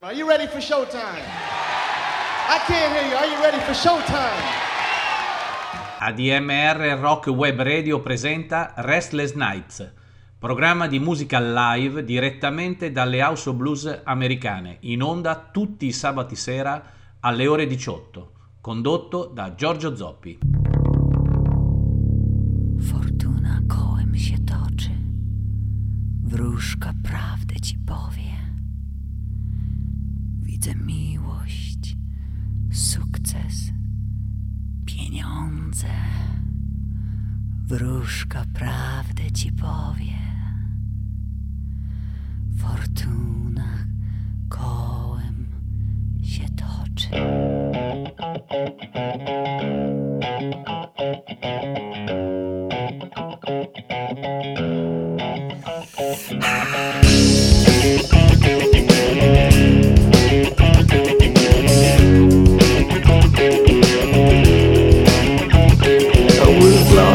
Are you ready for showtime? I can't hear you. Are you ready for showtime? ADMR Rock Web Radio presenta Restless Nights, programma di musica live direttamente dalle House of Blues americane, in onda tutti i sabati sera alle ore 18, condotto da Giorgio Zoppi. Fortuna kołem się toczy, wróżka prawdę Widzę miłość, sukces, pieniądze. Wróżka prawdę ci powie. Fortuna kołem się toczy.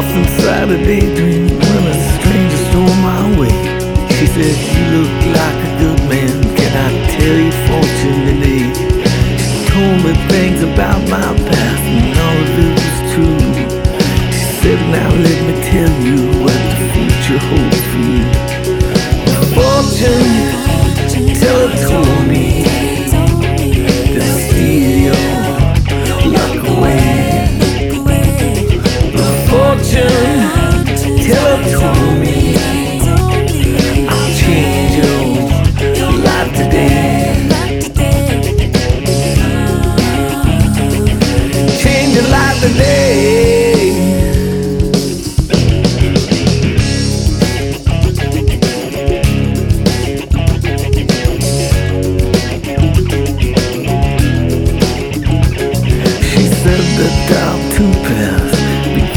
Lost inside a daydream when a stranger stole my way. She said, You look like a good man. Can I tell you fortune today? She told me things about my past, and all of it was true. She said, Now let me tell you what the future holds for you. Fortune tell teller told me to steal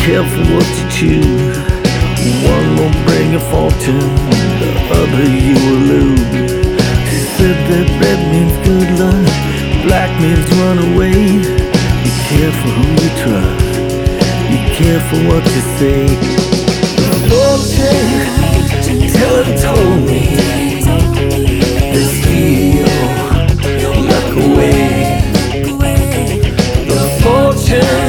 careful what you choose. A fortune, the other you will lose. She said that red means good luck, black means run away. Be careful who you trust. Be careful what you say. The fortune teller told me to steal your luck away. The fortune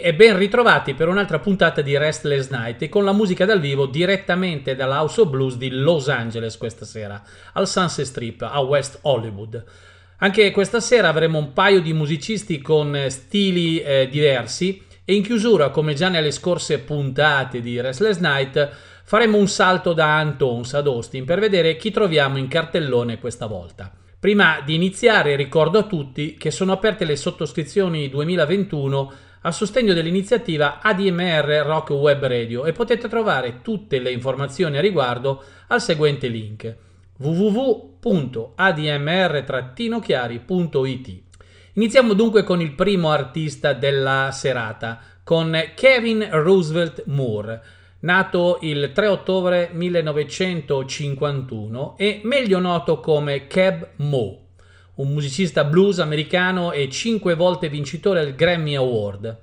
e ben ritrovati per un'altra puntata di Restless Night con la musica dal vivo direttamente dalla House of Blues di Los Angeles questa sera, al Sunset Strip a West Hollywood. Anche questa sera avremo un paio di musicisti con eh, stili eh, diversi e in chiusura, come già nelle scorse puntate di Restless Night, faremo un salto da Antons ad Austin per vedere chi troviamo in cartellone questa volta. Prima di iniziare ricordo a tutti che sono aperte le sottoscrizioni 2021 a sostegno dell'iniziativa ADMR Rock Web Radio e potete trovare tutte le informazioni a riguardo al seguente link www.admr-chiari.it. Iniziamo dunque con il primo artista della serata, con Kevin Roosevelt Moore, nato il 3 ottobre 1951 e meglio noto come Keb Mo un musicista blues americano e cinque volte vincitore del Grammy Award.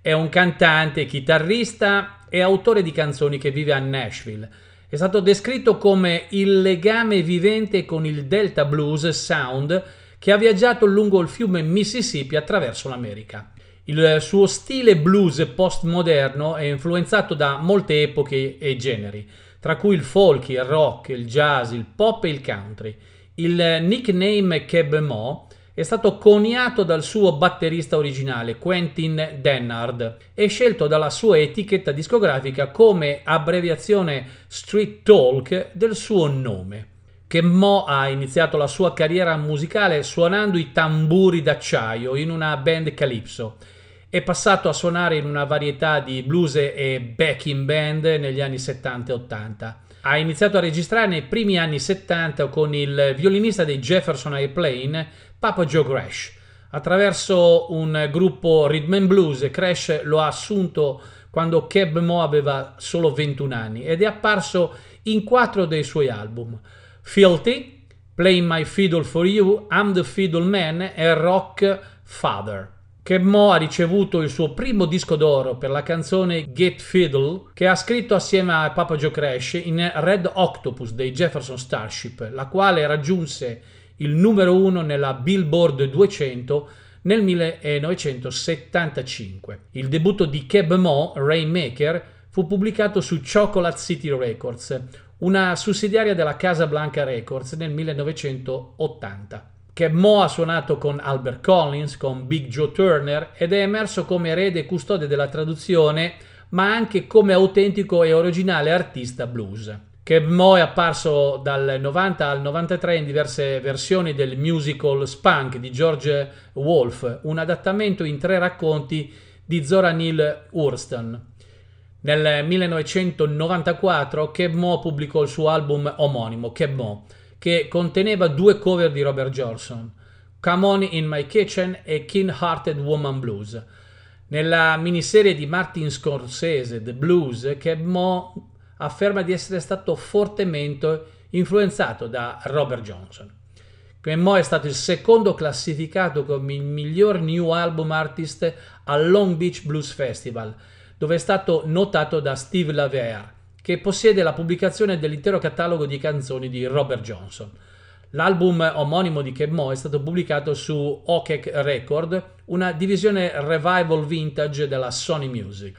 È un cantante, chitarrista e autore di canzoni che vive a Nashville. È stato descritto come il legame vivente con il Delta Blues Sound che ha viaggiato lungo il fiume Mississippi attraverso l'America. Il suo stile blues postmoderno è influenzato da molte epoche e generi, tra cui il folk, il rock, il jazz, il pop e il country. Il nickname Keb Mo è stato coniato dal suo batterista originale Quentin Dennard e scelto dalla sua etichetta discografica come abbreviazione street talk del suo nome. Che Mo ha iniziato la sua carriera musicale suonando i tamburi d'acciaio in una band calypso. È passato a suonare in una varietà di blues e backing band negli anni 70 e 80 ha iniziato a registrare nei primi anni 70 con il violinista dei Jefferson Airplane, Papa Joe Crash. Attraverso un gruppo rhythm and blues, Crash lo ha assunto quando Keb Mo aveva solo 21 anni ed è apparso in quattro dei suoi album: Filthy, Playing My Fiddle for You, I'm the Fiddle Man e Rock Father che Mo ha ricevuto il suo primo disco d'oro per la canzone Get Fiddle che ha scritto assieme a Papa Joe Crash in Red Octopus dei Jefferson Starship, la quale raggiunse il numero uno nella Billboard 200 nel 1975. Il debutto di Keb Mo, Rainmaker, fu pubblicato su Chocolate City Records, una sussidiaria della Casa Blanca Records nel 1980 che Mo ha suonato con Albert Collins, con Big Joe Turner ed è emerso come erede e custode della traduzione, ma anche come autentico e originale artista blues. Che Mo è apparso dal 90 al 93 in diverse versioni del musical Spunk di George Wolfe, un adattamento in tre racconti di Zora Neale Hurston. Nel 1994 Keb Mo pubblicò il suo album omonimo, Keb Mo, che conteneva due cover di Robert Johnson, Come On in My Kitchen e King Hearted Woman Blues. Nella miniserie di Martin Scorsese, The Blues, che Mo afferma di essere stato fortemente influenzato da Robert Johnson. Mo è stato il secondo classificato come il miglior new album artist al Long Beach Blues Festival, dove è stato notato da Steve Laver che possiede la pubblicazione dell'intero catalogo di canzoni di Robert Johnson. L'album omonimo di Keb Mo è stato pubblicato su Okek Record, una divisione revival vintage della Sony Music.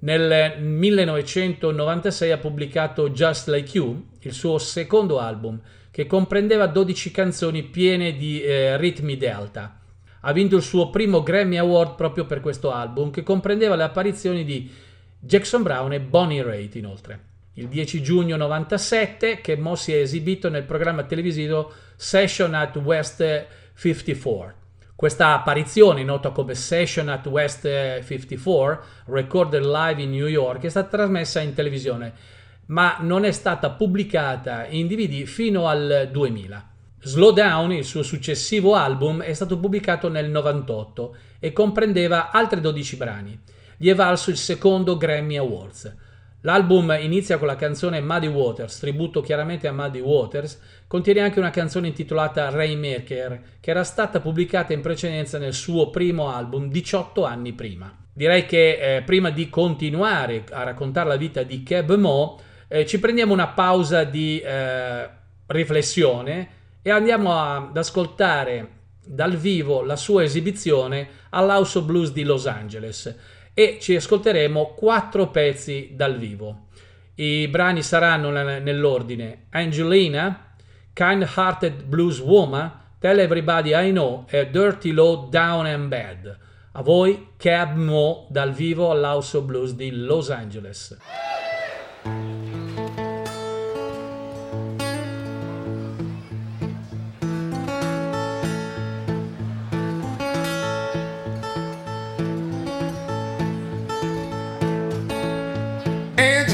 Nel 1996 ha pubblicato Just Like You, il suo secondo album, che comprendeva 12 canzoni piene di eh, ritmi delta. Ha vinto il suo primo Grammy Award proprio per questo album, che comprendeva le apparizioni di Jackson Brown e Bonnie Raitt inoltre il 10 giugno 97 che Mo si è esibito nel programma televisivo Session at West 54. Questa apparizione, nota come Session at West 54, recorded live in New York, è stata trasmessa in televisione, ma non è stata pubblicata in DVD fino al 2000. Slow Down, il suo successivo album, è stato pubblicato nel 98 e comprendeva altri 12 brani. Gli è valso il secondo Grammy Awards. L'album inizia con la canzone Muddy Waters, tributo chiaramente a Muddy Waters, contiene anche una canzone intitolata Rainmaker, che era stata pubblicata in precedenza nel suo primo album 18 anni prima. Direi che eh, prima di continuare a raccontare la vita di Keb Mo, eh, ci prendiamo una pausa di eh, riflessione e andiamo a, ad ascoltare dal vivo la sua esibizione all'House of Blues di Los Angeles e ci ascolteremo quattro pezzi dal vivo. I brani saranno nell'ordine Angelina, Kind Hearted Blues Woman, Tell Everybody I Know e Dirty Low Down and Bad. A voi Cab Mo dal vivo all'House Blues di Los Angeles.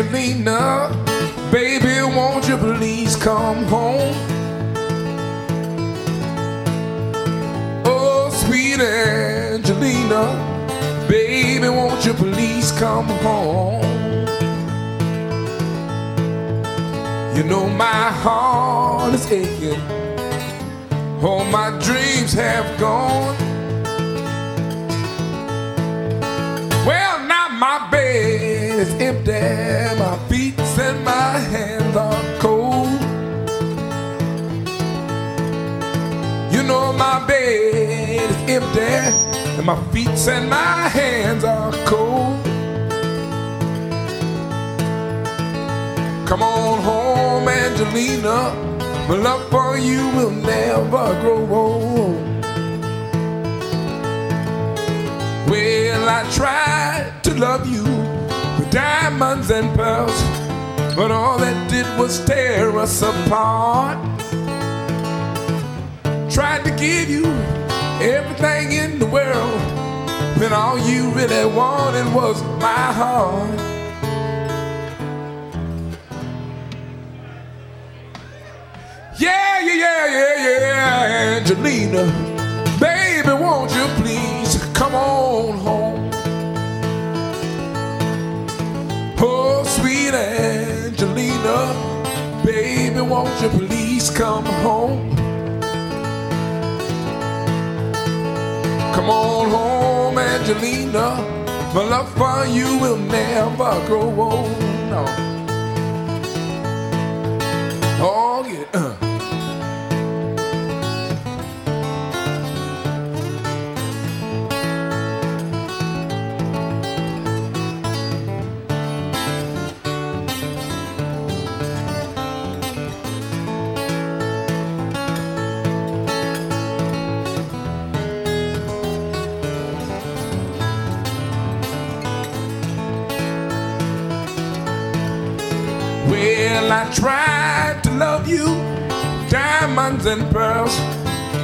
Angelina, baby, won't you please come home? Oh, sweet Angelina, baby, won't you please come home? You know my heart is aching, all my dreams have gone. Well, now my bed is empty, my feet and my hands are cold. You know my bed is empty, and my feet and my hands are cold. Come on home, Angelina. My love for you will never grow old. Well, I tried to love you diamonds and pearls, but all that did was tear us apart. Tried to give you everything in the world when all you really wanted was my heart. Yeah, yeah, yeah, yeah, yeah, Angelina. Baby, won't you please come on home? Angelina. Baby, won't you please come home? Come on home, Angelina. My love for you will never grow old. No. Oh, yeah. Uh. I tried to love you, diamonds and pearls,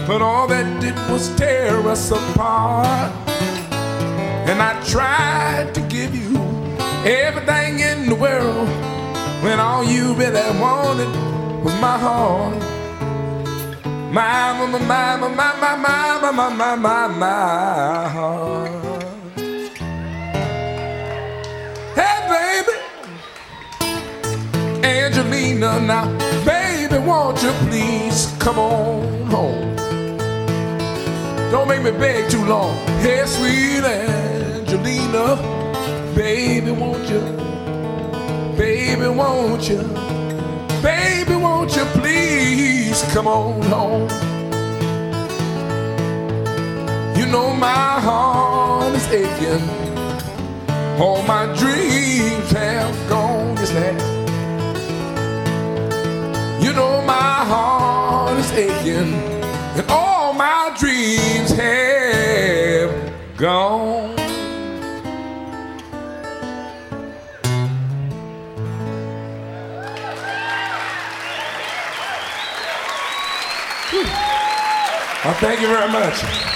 but all that did was tear us apart. And I tried to give you everything in the world when all you really wanted was my heart. My, my, my, my, my, my, my, my, my, my, my heart. Now, baby, won't you please come on home? Don't make me beg too long. Hey, sweet Angelina, baby, won't you? Baby, won't you? Baby, won't you please come on home? You know my heart is aching. All my dreams have gone, they have. You know my heart is aching, and all my dreams have gone. Well, thank you very much.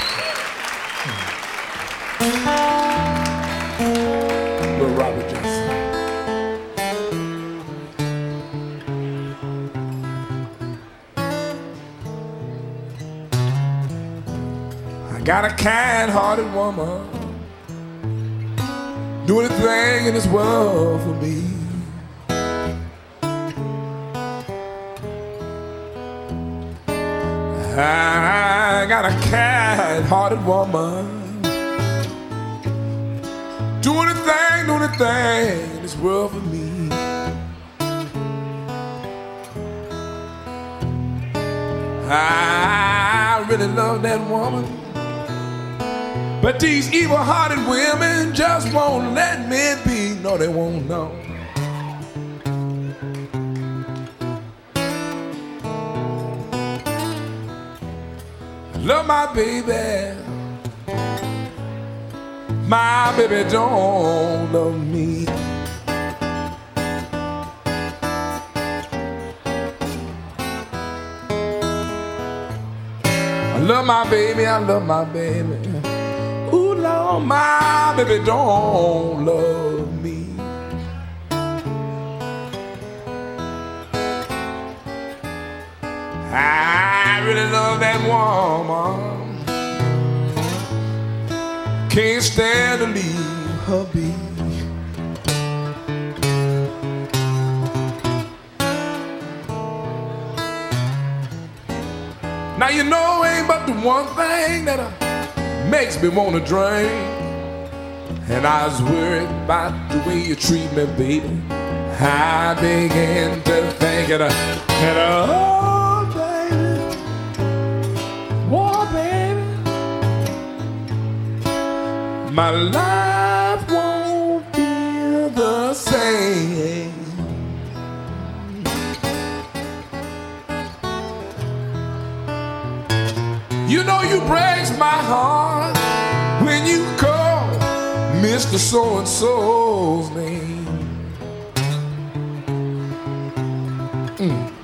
Got a kind-hearted woman doing a thing in this world for me. I got a kind-hearted woman doing a thing, doing a thing in this world for me. I really love that woman. But these evil hearted women just won't let me be. No, they won't know. I love my baby. My baby don't love me. I love my baby, I love my baby. Ooh, my baby don't love me. I really love that woman. Can't stand to leave her be. Now you know ain't but the one thing that uh, makes me wanna drink. And I was worried about the way you treat me, baby. I began to think it, and oh, baby, oh, baby, my life. You know you break my heart when you call Mr. So and So's name. Mm.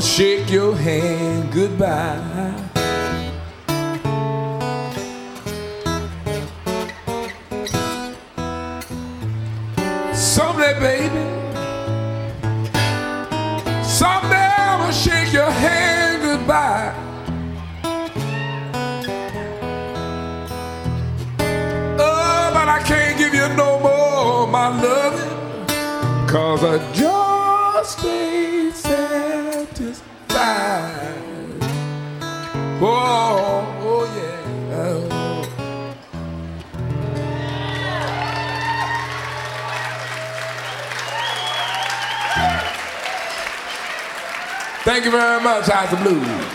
Shake your hand goodbye. Someday, baby, someday I'ma shake your hand goodbye. Oh, but I can't give you no more my love, cause I just ain't. very much, House of Blues.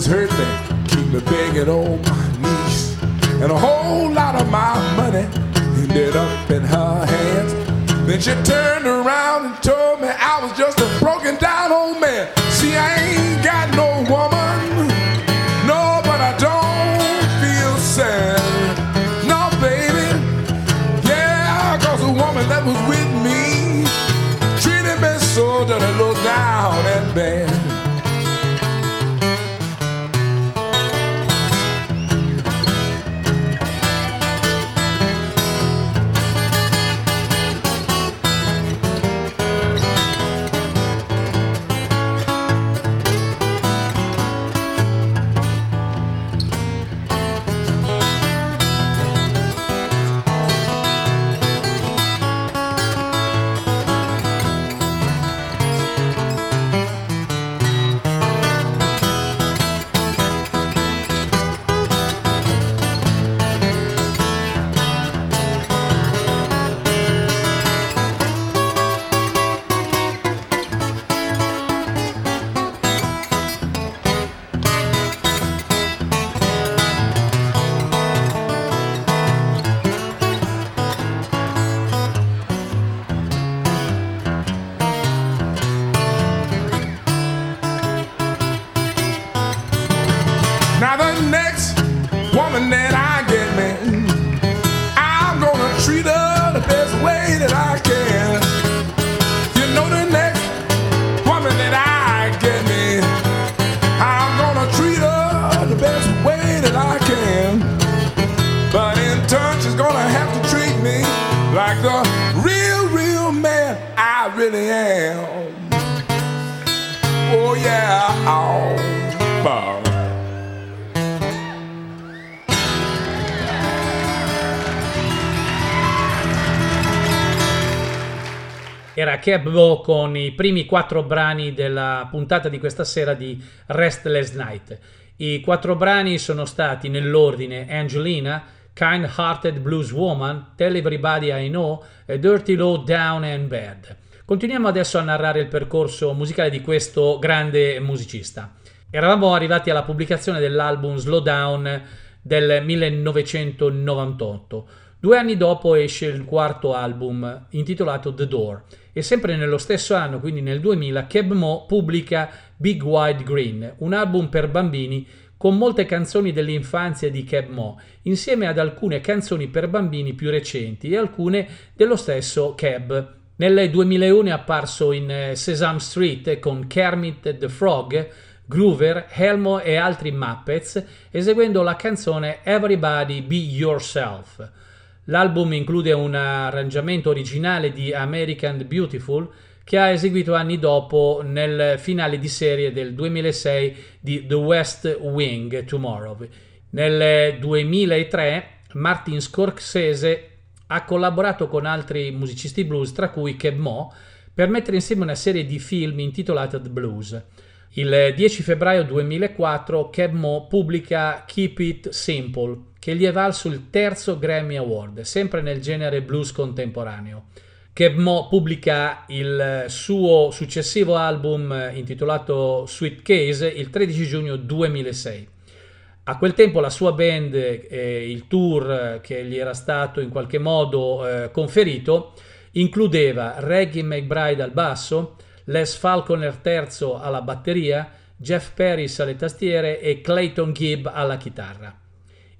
things hurt me. Keep me begging on my knees. And a whole lot of my money ended up in her hands. Then she turned around and told me I was just a broken down old man. See, I ain't Keblo con i primi quattro brani della puntata di questa sera di Restless Night. I quattro brani sono stati nell'ordine Angelina, Kind Hearted Blues Woman, Tell Everybody I Know, e Dirty Low Down and Bad. Continuiamo adesso a narrare il percorso musicale di questo grande musicista. Eravamo arrivati alla pubblicazione dell'album Slowdown del 1998. Due anni dopo esce il quarto album intitolato The Door e sempre nello stesso anno, quindi nel 2000, Keb Mo pubblica Big Wide Green, un album per bambini con molte canzoni dell'infanzia di Keb Mo, insieme ad alcune canzoni per bambini più recenti e alcune dello stesso Keb. Nel 2001 è apparso in eh, Sesame Street con Kermit the Frog, Groover, Helmo e altri Muppets, eseguendo la canzone Everybody Be Yourself. L'album include un arrangiamento originale di American Beautiful che ha eseguito anni dopo nel finale di serie del 2006 di The West Wing Tomorrow. Nel 2003 Martin Scorsese ha collaborato con altri musicisti blues, tra cui Kev Mo, per mettere insieme una serie di film intitolata The Blues. Il 10 febbraio 2004 Kev Mo pubblica Keep It Simple, che gli è valso il terzo Grammy Award, sempre nel genere blues contemporaneo. Kev Mo pubblica il suo successivo album intitolato Sweet Case il 13 giugno 2006. A quel tempo la sua band eh, il tour che gli era stato in qualche modo eh, conferito includeva Reggie McBride al basso, Les Falconer III alla batteria, Jeff Paris alle tastiere e Clayton Gibb alla chitarra.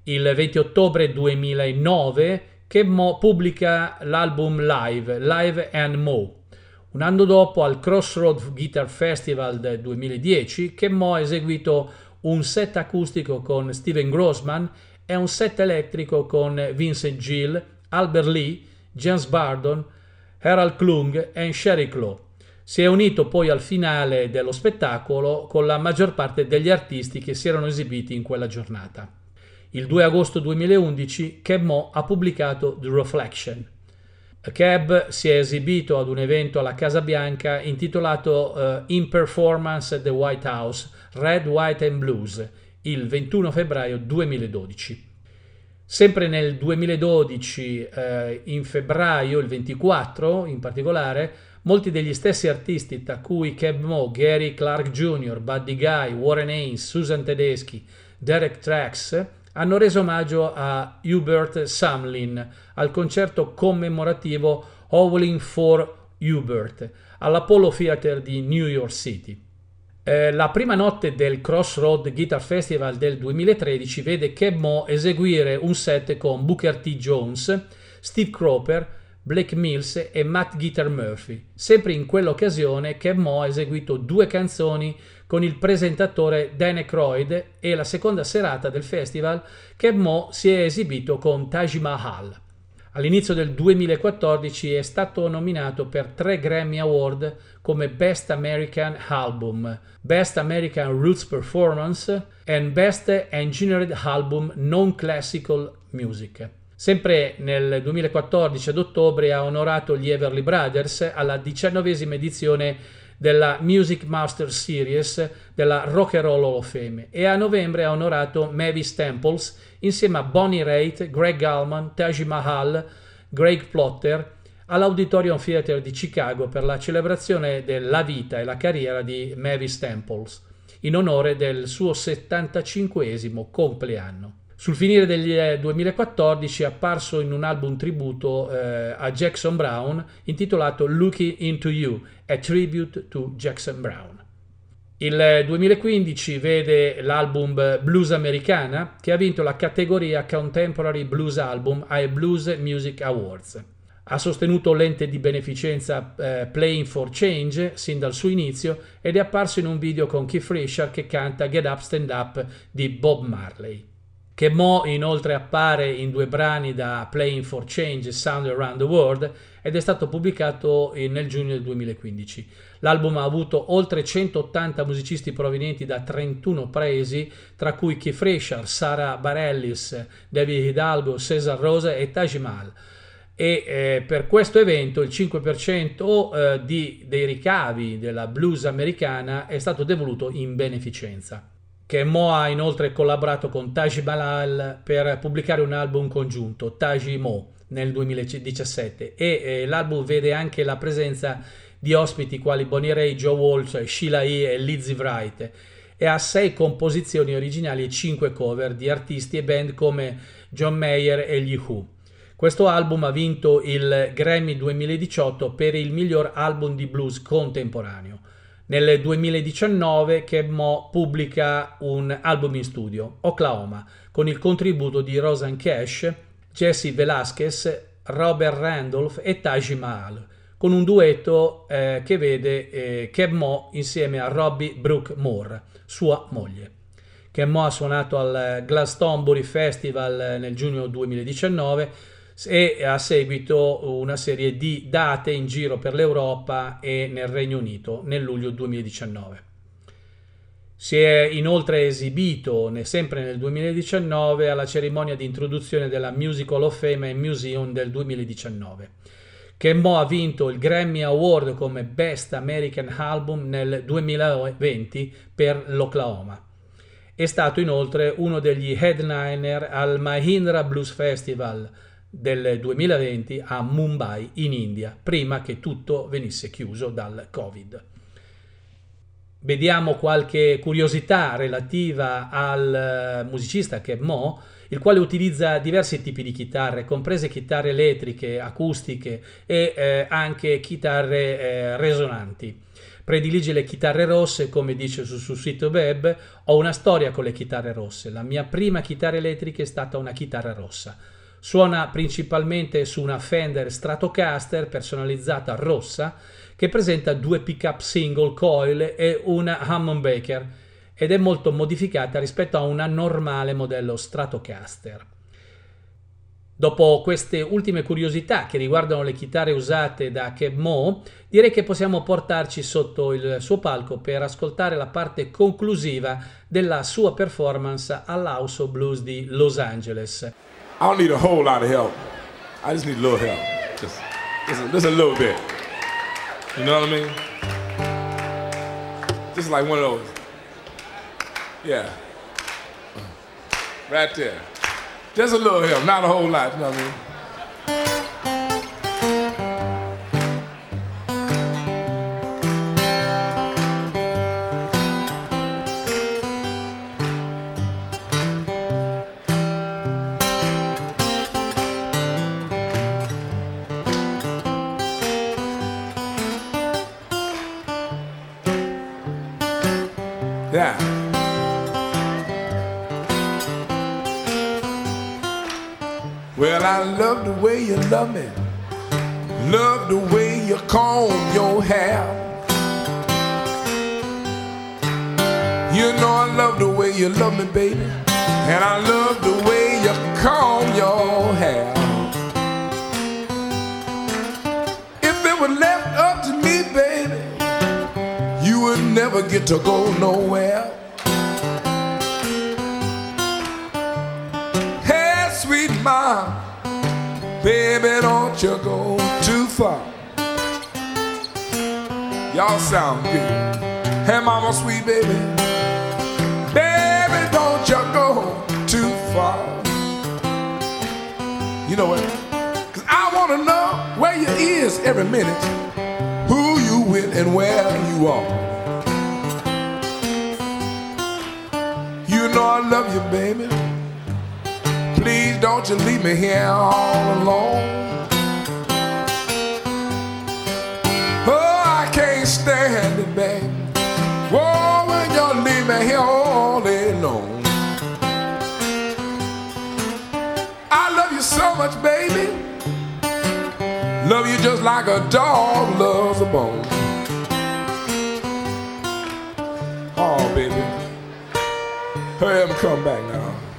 Il 20 ottobre 2009 Keb pubblica l'album Live, Live and Mo. Un anno dopo, al Crossroad Guitar Festival del 2010, Keb ha eseguito un set acustico con Steven Grossman e un set elettrico con Vincent Gill, Albert Lee, James Bardon, Harold Klung e Sherry Claw. Si è unito poi al finale dello spettacolo con la maggior parte degli artisti che si erano esibiti in quella giornata. Il 2 agosto 2011 Keb Mo ha pubblicato The Reflection. Keb si è esibito ad un evento alla Casa Bianca intitolato uh, In Performance at the White House Red, White and Blues il 21 febbraio 2012. Sempre nel 2012, eh, in febbraio, il 24 in particolare, molti degli stessi artisti, tra cui Keb Mo, Gary Clark Jr., Buddy Guy, Warren Haynes, Susan Tedeschi, Derek Trax, hanno reso omaggio a Hubert Samlin al concerto commemorativo Howling for Hubert all'Apollo Theater di New York City. Eh, la prima notte del Crossroad Guitar Festival del 2013 vede Keb Mo eseguire un set con Booker T. Jones, Steve Cropper, Blake Mills e Matt Guitar Murphy. Sempre in quell'occasione Keb Mo ha eseguito due canzoni con il presentatore Dan Aykroyd e la seconda serata del festival Keb Mo si è esibito con Taj Mahal. All'inizio del 2014 è stato nominato per tre Grammy Award come Best American Album, Best American Roots Performance e Best Engineered Album Non Classical Music. Sempre nel 2014 ad ottobre ha onorato gli Everly Brothers alla diciannovesima edizione della Music Master Series della Rock and Roll Hall of Fame e a novembre ha onorato Mavis Staples insieme a Bonnie Raitt, Greg Allman, Taj Mahal, Greg Plotter all'Auditorium Theater di Chicago per la celebrazione della vita e la carriera di Mavis Staples in onore del suo 75 compleanno. Sul finire del 2014 è apparso in un album tributo eh, a Jackson Brown intitolato Looking Into You, a tribute to Jackson Brown. Il 2015 vede l'album Blues Americana che ha vinto la categoria Contemporary Blues Album ai Blues Music Awards. Ha sostenuto l'ente di beneficenza eh, Playing for Change sin dal suo inizio ed è apparso in un video con Keith Richard che canta Get Up Stand Up di Bob Marley che mo inoltre appare in due brani da Playing for Change e Sound Around the World ed è stato pubblicato nel giugno del 2015. L'album ha avuto oltre 180 musicisti provenienti da 31 paesi, tra cui Keith Richard, Sara Bareilles, David Hidalgo, Cesar Rosa e Taj Mahal. E eh, per questo evento il 5% eh, di, dei ricavi della blues americana è stato devoluto in beneficenza che Mo ha inoltre collaborato con Taji Balal per pubblicare un album congiunto, Taji Mo, nel 2017 e eh, l'album vede anche la presenza di ospiti quali Bonnie Ray, Joe Walsh, Sheila E. e Lizzie Wright e ha sei composizioni originali e cinque cover di artisti e band come John Mayer e gli Who. Questo album ha vinto il Grammy 2018 per il miglior album di blues contemporaneo. Nel 2019 Keb Mo pubblica un album in studio, Oklahoma, con il contributo di Rosan Cash, Jesse Velasquez, Robert Randolph e Taj Mahal, con un duetto eh, che vede eh, Keb Mo insieme a Robbie Brooke Moore, sua moglie. Keb Mo ha suonato al Glastonbury Festival nel giugno 2019 e a seguito una serie di date in giro per l'Europa e nel Regno Unito nel luglio 2019. Si è inoltre esibito sempre nel 2019 alla cerimonia di introduzione della Musical of Fame and Museum del 2019. Mo ha vinto il Grammy Award come Best American Album nel 2020 per l'Oklahoma. È stato inoltre uno degli headliner al Mahindra Blues Festival, del 2020 a Mumbai in India, prima che tutto venisse chiuso dal Covid. Vediamo qualche curiosità relativa al eh, musicista che è Mo, il quale utilizza diversi tipi di chitarre, comprese chitarre elettriche, acustiche e eh, anche chitarre eh, resonanti. Predilige le chitarre rosse, come dice sul suo sito web, ho una storia con le chitarre rosse. La mia prima chitarra elettrica è stata una chitarra rossa. Suona principalmente su una Fender Stratocaster personalizzata rossa che presenta due pickup single coil e una Hammond Baker ed è molto modificata rispetto a una normale modello Stratocaster. Dopo queste ultime curiosità che riguardano le chitarre usate da Keb Mo, direi che possiamo portarci sotto il suo palco per ascoltare la parte conclusiva della sua performance all'House Blues di Los Angeles. I don't need a whole lot of help. I just need a little help. Just, just, a, just a little bit. You know what I mean? Just like one of those. Yeah. Right there. Just a little help, not a whole lot, you know what I mean? Love me. Love the way you comb your hair. You know I love the way you love me, baby. And I love the way you comb your hair. If it were left up to me, baby, you would never get to go nowhere. Hey, sweet mom, baby, don't you go too far. Y'all sound good. Hey, mama, sweet baby, baby, don't you go too far. You know what? Cause I wanna know where you is every minute, who you with and where you are. You know I love you, baby. Don't you leave me here all alone. Oh, I can't stand it, baby. Whoa, when you leave me here all alone. I love you so much, baby. Love you just like a dog loves a bone. Oh, baby. Up and come back now.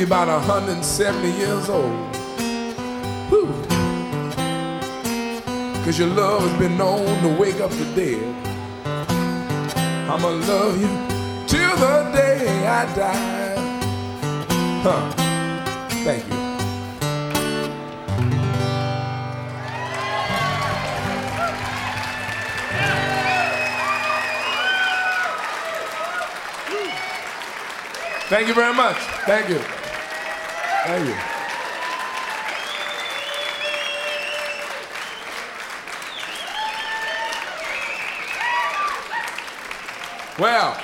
Be about 170 years old. Whew. Cause your love has been known to wake up the dead. I'ma love you till the day I die. Huh. Thank you. Thank you very much. Thank you. Thank you. Well,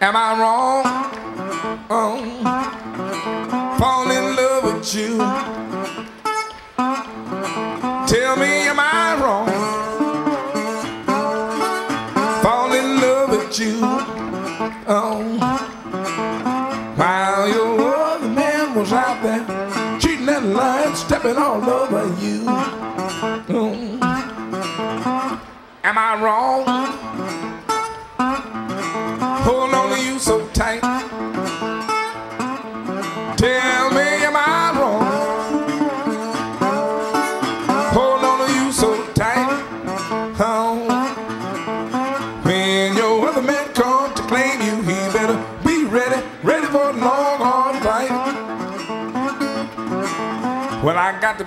am I wrong? Oh you. Tell me, am I wrong? Fall in love with you. Oh, while your other man was out there cheating that line, stepping all over you. Oh. Am I wrong?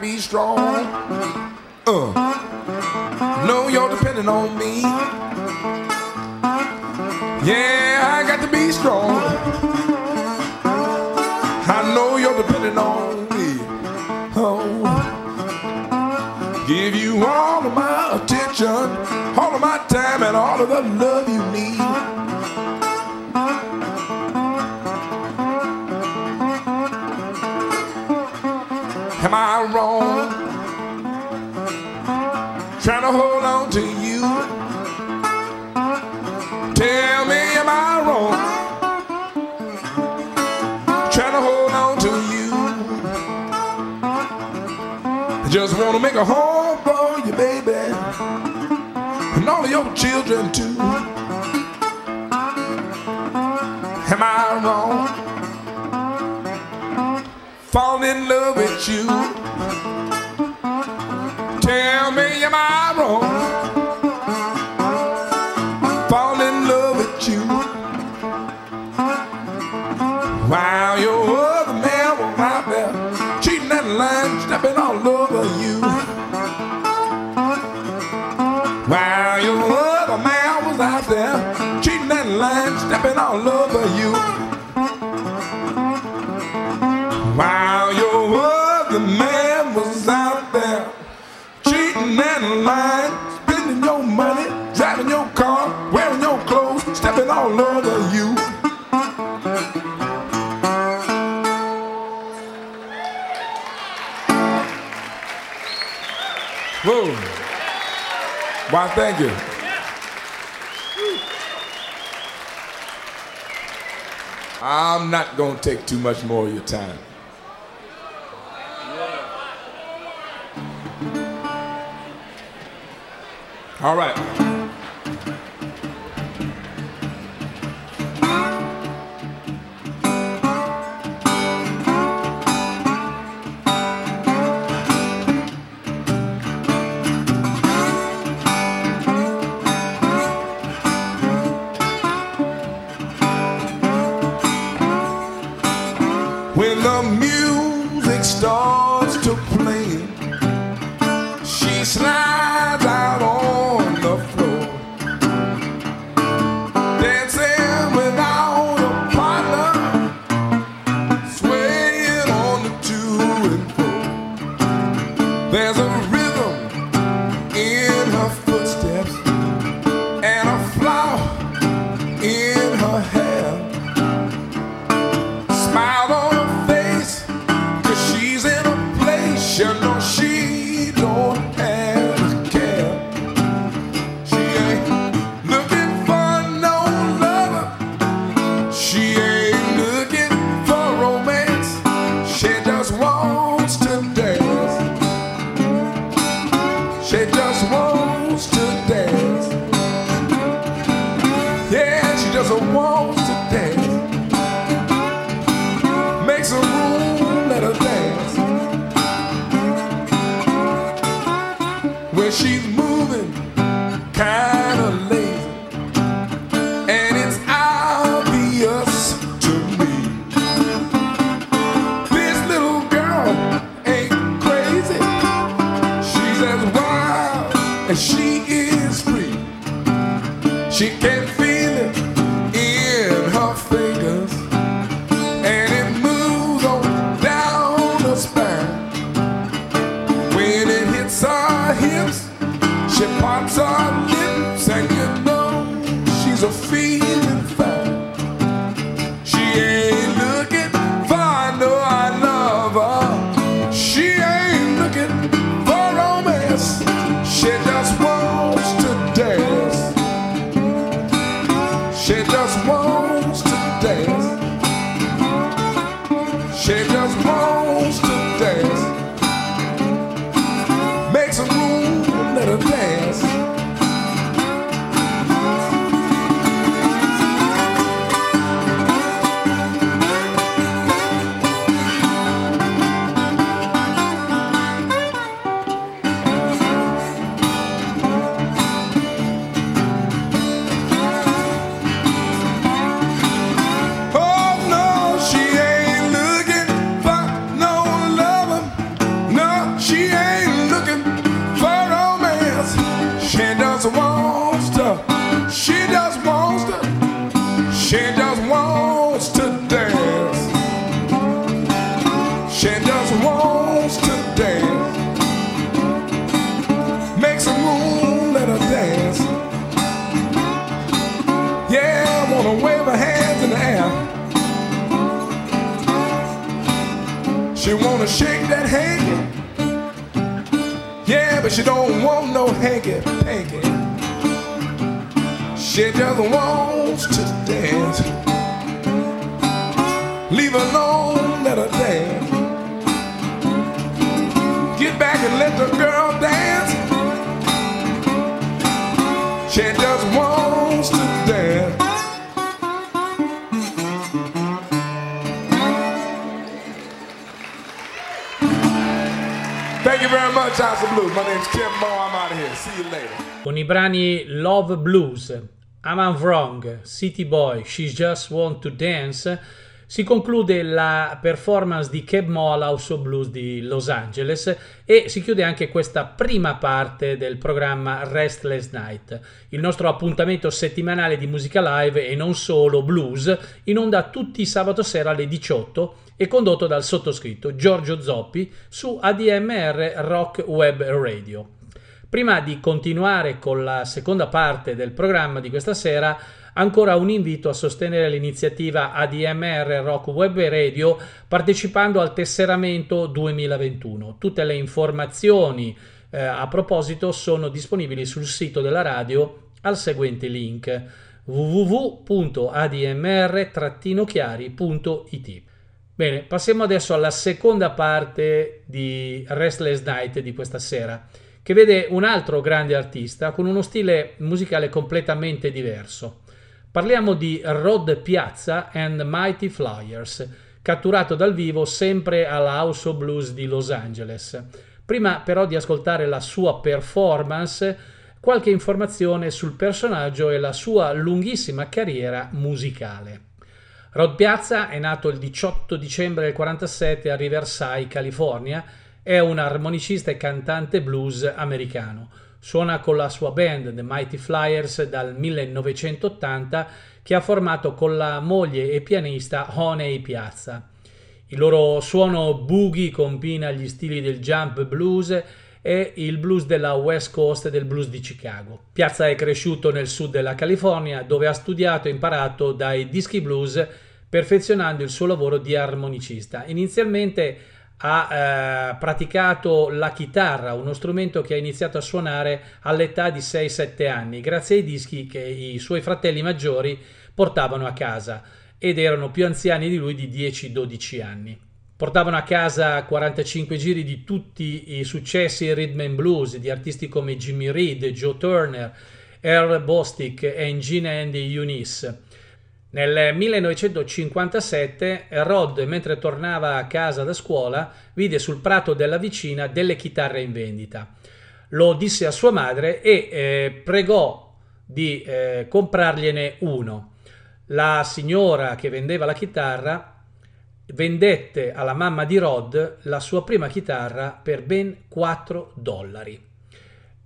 Be strong. Uh. Know you're depending on me. Yeah, I got to be strong. I know you're depending on me. Oh, give you all of my attention, all of my time, and all of the love I to make a home for you, baby, and all your children too. Am I wrong? Fall in love with you. Tell me, am I wrong? Thank you. I'm not going to take too much more of your time. Blues, I'm, I'm Wrong, City Boy, She Just Want to Dance, si conclude la performance di Keb Moll House Blues di Los Angeles e si chiude anche questa prima parte del programma Restless Night, il nostro appuntamento settimanale di musica live e non solo blues, in onda tutti sabato sera alle 18 e condotto dal sottoscritto Giorgio Zoppi su ADMR Rock Web Radio. Prima di continuare con la seconda parte del programma di questa sera, ancora un invito a sostenere l'iniziativa ADMR Rock Web Radio partecipando al tesseramento 2021. Tutte le informazioni eh, a proposito sono disponibili sul sito della radio al seguente link www.admr-chiari.it. Bene, passiamo adesso alla seconda parte di Restless Night di questa sera che vede un altro grande artista con uno stile musicale completamente diverso. Parliamo di Rod Piazza and Mighty Flyers, catturato dal vivo sempre alla House of Blues di Los Angeles. Prima però di ascoltare la sua performance, qualche informazione sul personaggio e la sua lunghissima carriera musicale. Rod Piazza è nato il 18 dicembre del 47 a Riverside, California, è un armonicista e cantante blues americano. Suona con la sua band The Mighty Flyers dal 1980 che ha formato con la moglie e pianista Honey Piazza. Il loro suono boogie combina gli stili del jump blues e il blues della West Coast e del blues di Chicago. Piazza è cresciuto nel sud della California dove ha studiato e imparato dai dischi blues perfezionando il suo lavoro di armonicista. Inizialmente ha eh, praticato la chitarra, uno strumento che ha iniziato a suonare all'età di 6-7 anni, grazie ai dischi che i suoi fratelli maggiori portavano a casa ed erano più anziani di lui di 10-12 anni. Portavano a casa 45 giri di tutti i successi rhythm and blues di artisti come Jimmy Reed, Joe Turner, Earl Bostic e Gene Andy Eunice. Nel 1957 Rod, mentre tornava a casa da scuola, vide sul prato della vicina delle chitarre in vendita. Lo disse a sua madre e eh, pregò di eh, comprargliene uno. La signora che vendeva la chitarra vendette alla mamma di Rod la sua prima chitarra per ben 4 dollari.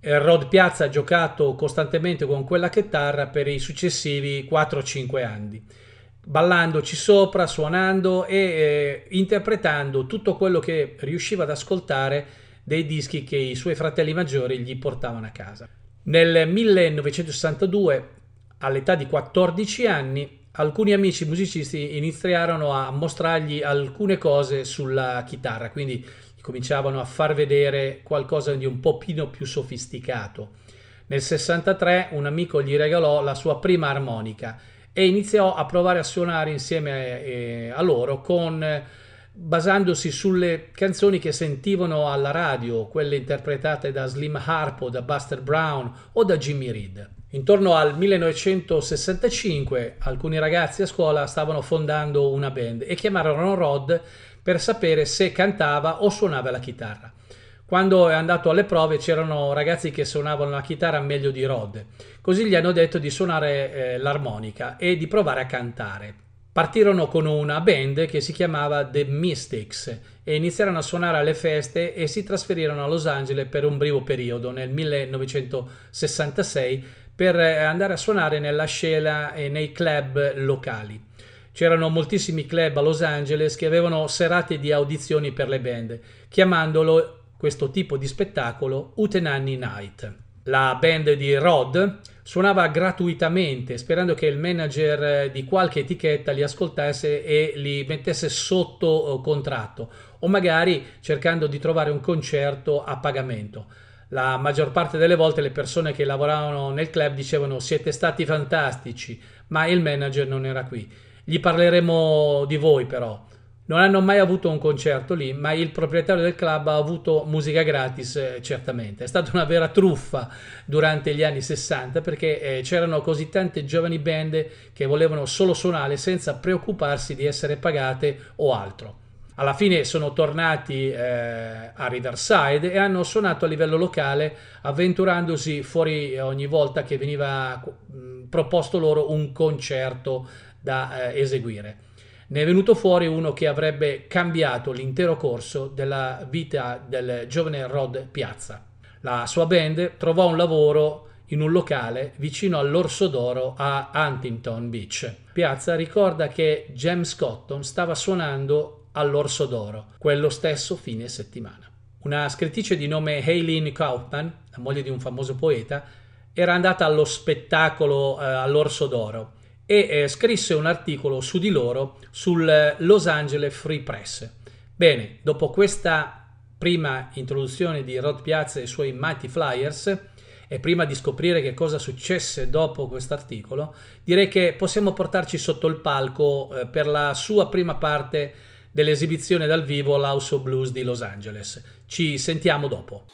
Rod Piazza ha giocato costantemente con quella chitarra per i successivi 4-5 anni, ballandoci sopra, suonando e eh, interpretando tutto quello che riusciva ad ascoltare dei dischi che i suoi fratelli maggiori gli portavano a casa. Nel 1962, all'età di 14 anni, alcuni amici musicisti iniziarono a mostrargli alcune cose sulla chitarra, quindi cominciavano a far vedere qualcosa di un po' più sofisticato. Nel 63 un amico gli regalò la sua prima armonica e iniziò a provare a suonare insieme eh, a loro con basandosi sulle canzoni che sentivano alla radio, quelle interpretate da Slim Harpo, da Buster Brown o da Jimmy Reed. Intorno al 1965 alcuni ragazzi a scuola stavano fondando una band e chiamarono Rod per sapere se cantava o suonava la chitarra. Quando è andato alle prove c'erano ragazzi che suonavano la chitarra meglio di Rod, così gli hanno detto di suonare eh, l'armonica e di provare a cantare. Partirono con una band che si chiamava The Mystics e iniziarono a suonare alle feste e si trasferirono a Los Angeles per un breve periodo nel 1966 per eh, andare a suonare nella scena e nei club locali. C'erano moltissimi club a Los Angeles che avevano serate di audizioni per le band, chiamandolo questo tipo di spettacolo Utenanny Night. La band di Rod suonava gratuitamente, sperando che il manager di qualche etichetta li ascoltasse e li mettesse sotto eh, contratto, o magari cercando di trovare un concerto a pagamento. La maggior parte delle volte le persone che lavoravano nel club dicevano siete stati fantastici, ma il manager non era qui. Gli parleremo di voi però. Non hanno mai avuto un concerto lì, ma il proprietario del club ha avuto musica gratis, eh, certamente. È stata una vera truffa durante gli anni 60 perché eh, c'erano così tante giovani band che volevano solo suonare senza preoccuparsi di essere pagate o altro. Alla fine sono tornati eh, a Riverside e hanno suonato a livello locale, avventurandosi fuori ogni volta che veniva mh, proposto loro un concerto da eh, eseguire. Ne è venuto fuori uno che avrebbe cambiato l'intero corso della vita del giovane Rod Piazza. La sua band trovò un lavoro in un locale vicino all'Orso d'Oro a Huntington Beach. Piazza ricorda che James Cotton stava suonando all'Orso d'Oro quello stesso fine settimana. Una scrittrice di nome Aileen Kaufman, la moglie di un famoso poeta, era andata allo spettacolo eh, all'Orso d'Oro e eh, scrisse un articolo su di loro sul eh, Los Angeles Free Press. Bene, dopo questa prima introduzione di Rod Piazza e i suoi Mighty Flyers, e prima di scoprire che cosa successe dopo quest'articolo, direi che possiamo portarci sotto il palco eh, per la sua prima parte dell'esibizione dal vivo all'House of Blues di Los Angeles. Ci sentiamo dopo.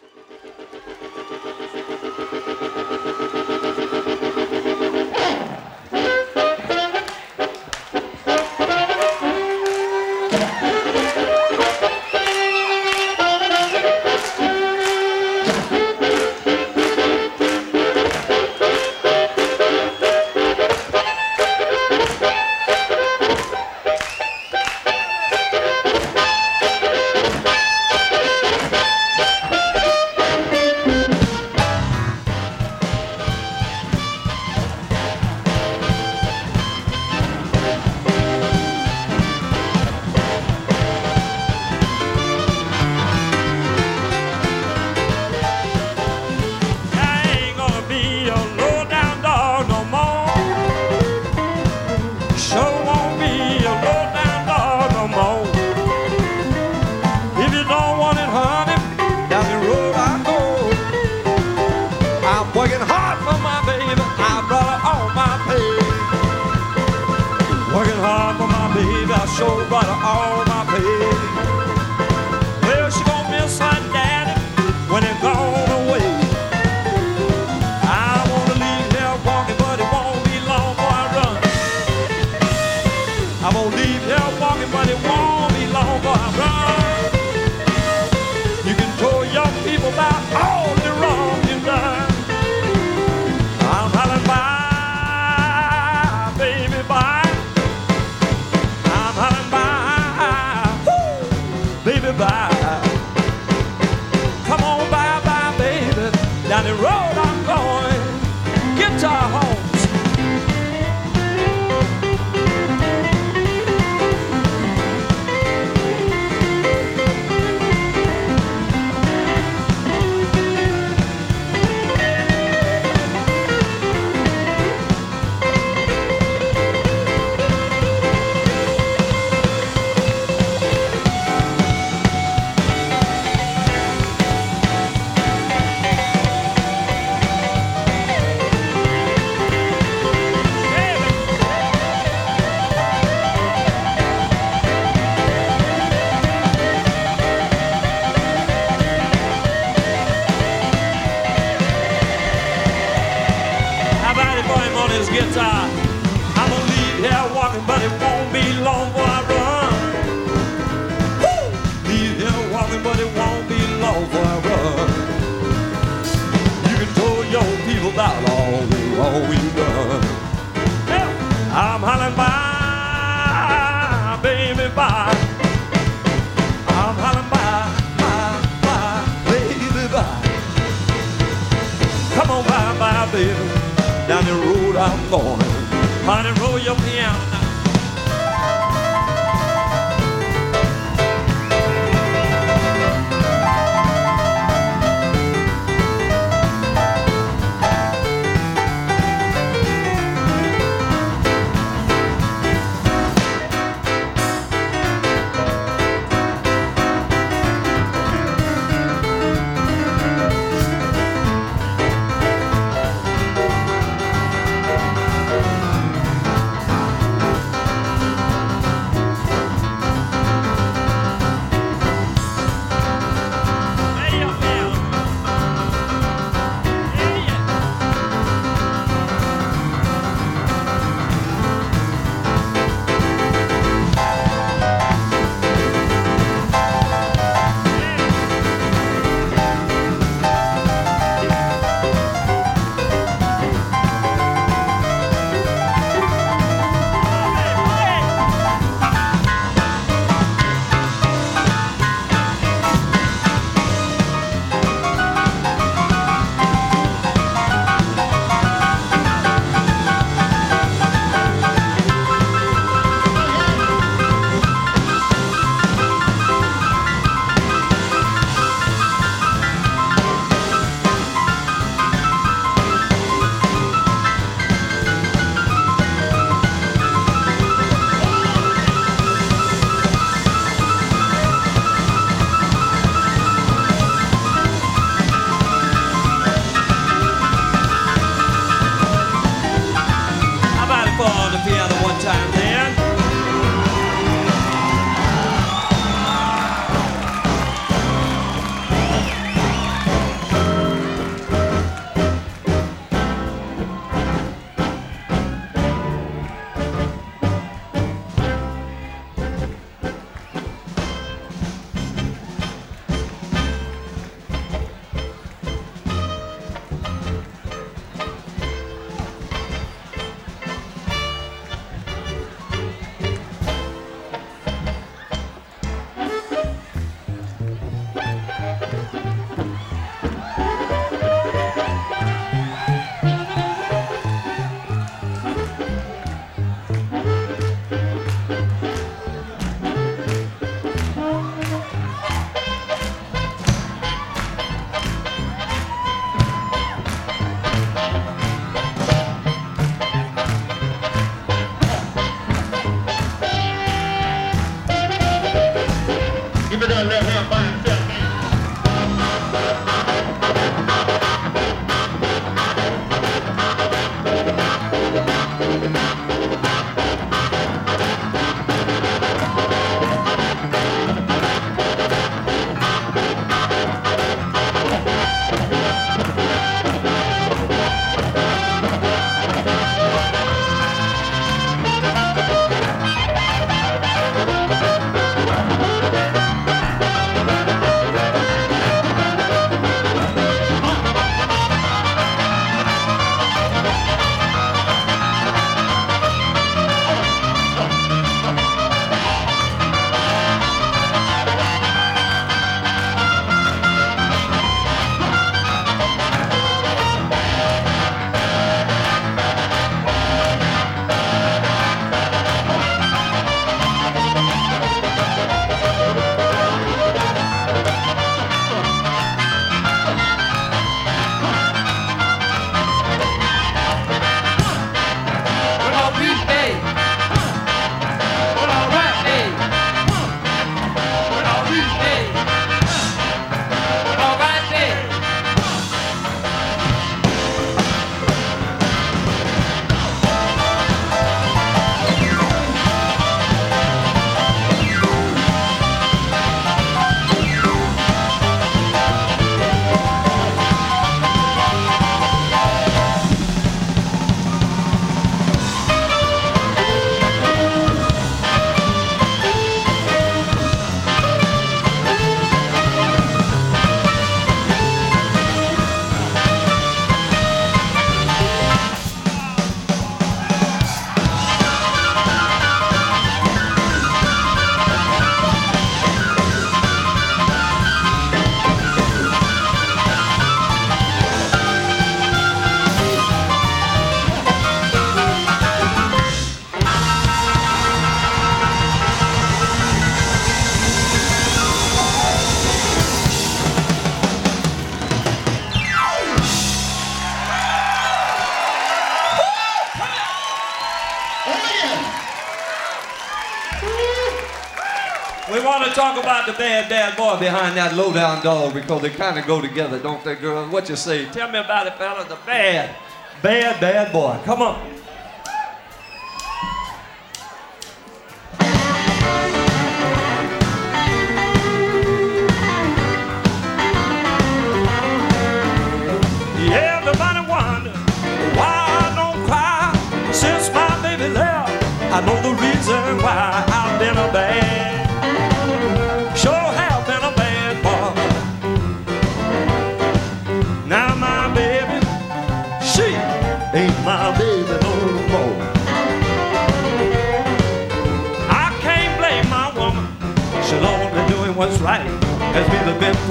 the bad, bad boy behind that low-down dog because they kind of go together, don't they, girl? What you say? Tell me about it, fella. The bad, bad, bad boy. Come on.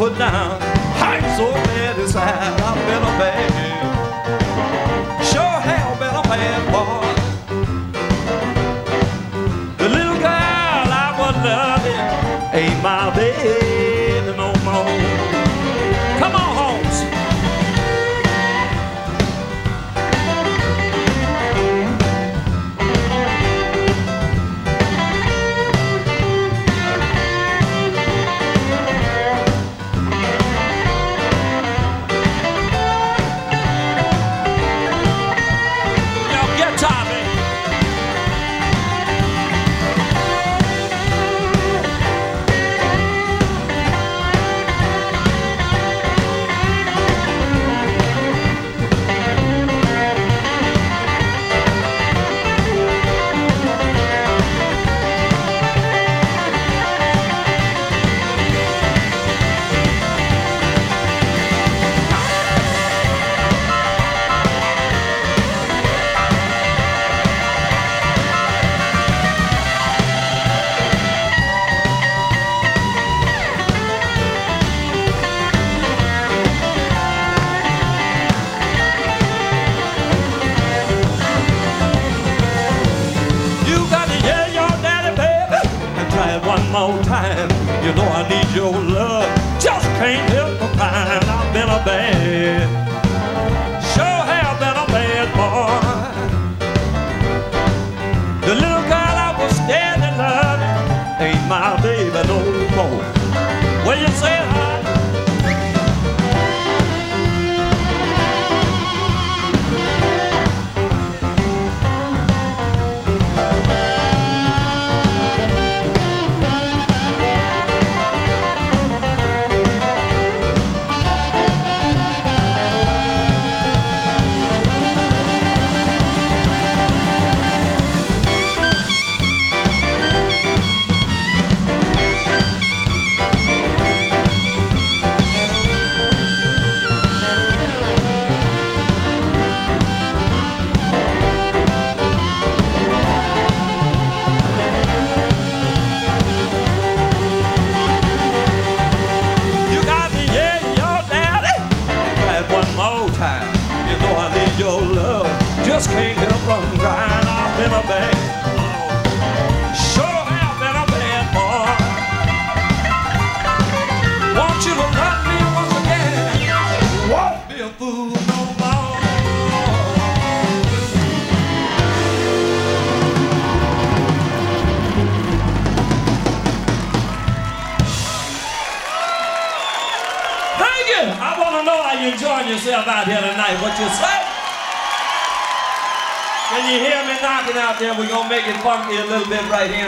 put down.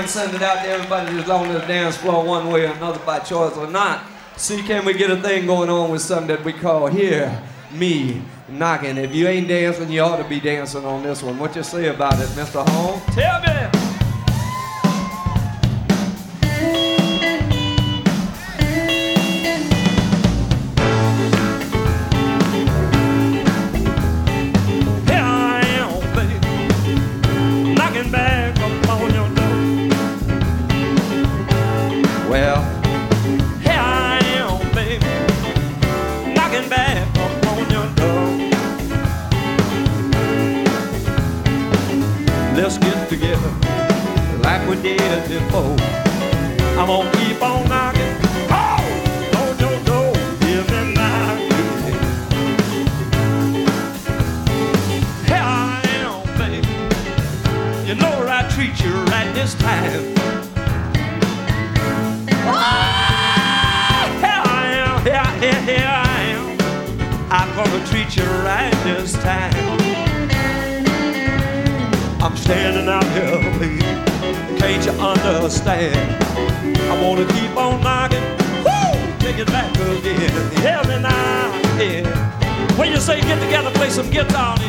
and send it out to everybody that's on the dance floor one way or another by choice or not. See, can we get a thing going on with something that we call here, me, knocking. If you ain't dancing, you ought to be dancing on this one. What you say about it, Mr. Holmes? Tell right this time. I'm standing out here, baby. Can't you understand? I wanna keep on knocking. Woo! Take it back again. Me now, yeah. When you say get together, play some guitar on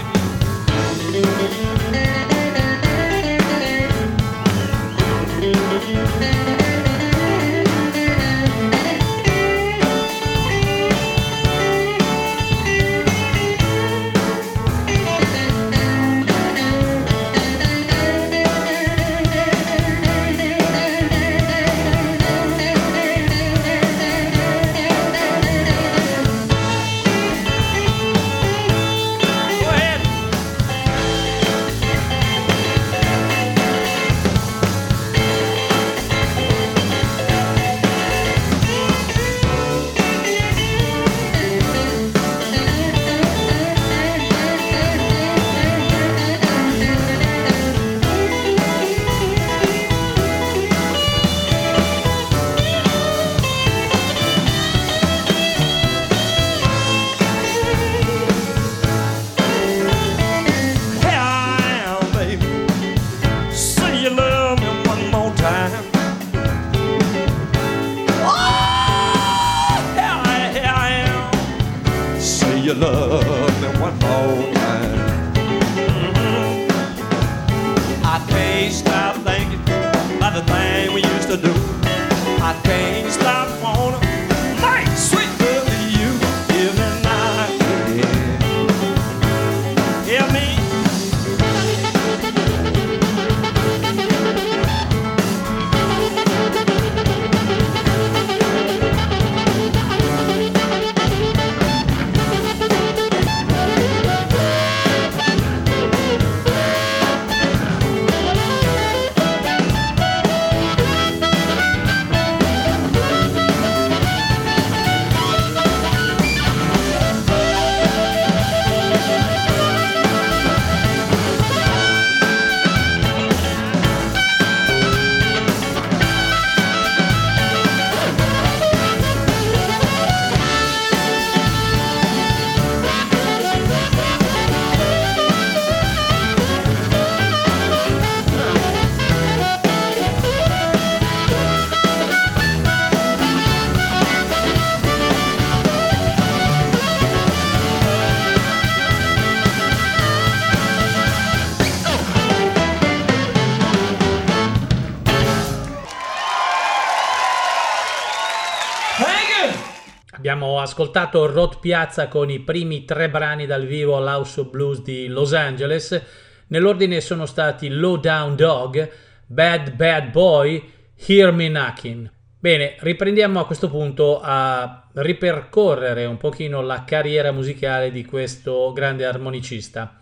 Ascoltato Rod Piazza con i primi tre brani dal vivo all'House of Blues di Los Angeles. Nell'ordine sono stati Low Down Dog, Bad Bad Boy, Hear Me Knocking. Bene, riprendiamo a questo punto a ripercorrere un pochino la carriera musicale di questo grande armonicista.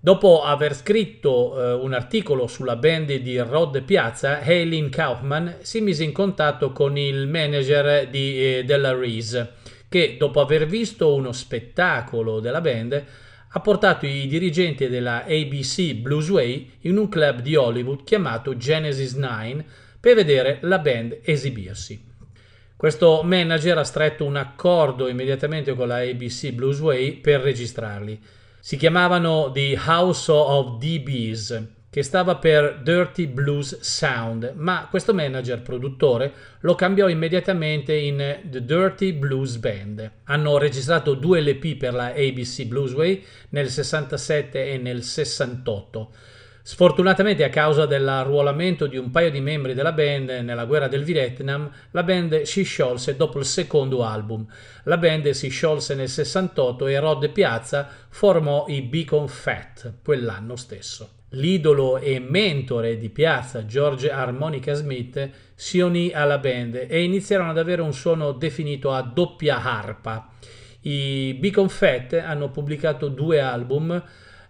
Dopo aver scritto eh, un articolo sulla band di Rod Piazza, Eileen Kaufman si mise in contatto con il manager di, eh, della Reese, che dopo aver visto uno spettacolo della band ha portato i dirigenti della ABC Bluesway in un club di Hollywood chiamato Genesis 9 per vedere la band esibirsi. Questo manager ha stretto un accordo immediatamente con la ABC Bluesway per registrarli. Si chiamavano The House of DBs, che stava per Dirty Blues Sound, ma questo manager produttore lo cambiò immediatamente in The Dirty Blues Band. Hanno registrato due LP per la ABC Bluesway nel 67 e nel 68. Sfortunatamente a causa dell'arruolamento di un paio di membri della band nella guerra del Vietnam, la band si sciolse dopo il secondo album. La band si sciolse nel 68 e Rod Piazza formò i Beacon Fat quell'anno stesso. L'idolo e mentore di Piazza, George Harmonica Smith, si unì alla band e iniziarono ad avere un suono definito a doppia arpa. I Beacon Fat hanno pubblicato due album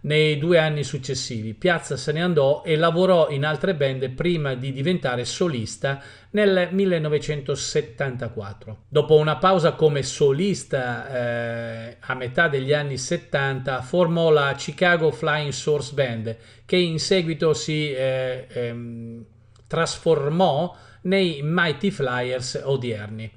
nei due anni successivi. Piazza se ne andò e lavorò in altre band prima di diventare solista nel 1974. Dopo una pausa come solista eh, a metà degli anni 70 formò la Chicago Flying Source Band che in seguito si eh, ehm, trasformò nei Mighty Flyers odierni.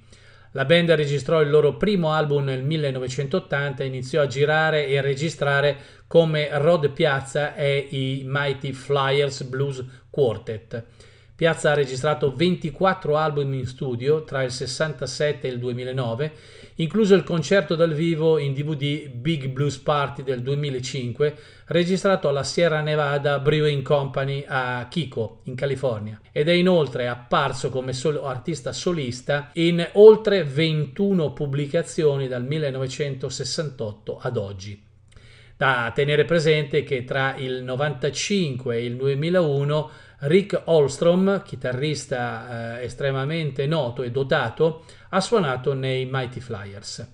La band registrò il loro primo album nel 1980 e iniziò a girare e a registrare come Rod Piazza e i Mighty Flyers Blues Quartet. Piazza ha registrato 24 album in studio tra il 67 e il 2009, incluso il concerto dal vivo in DVD Big Blues Party del 2005, registrato alla Sierra Nevada Brewing Company a Kiko, in California, ed è inoltre apparso come solo artista solista in oltre 21 pubblicazioni dal 1968 ad oggi. Da tenere presente che tra il 95 e il 2001 Rick Holstrom, chitarrista eh, estremamente noto e dotato, ha suonato nei Mighty Flyers.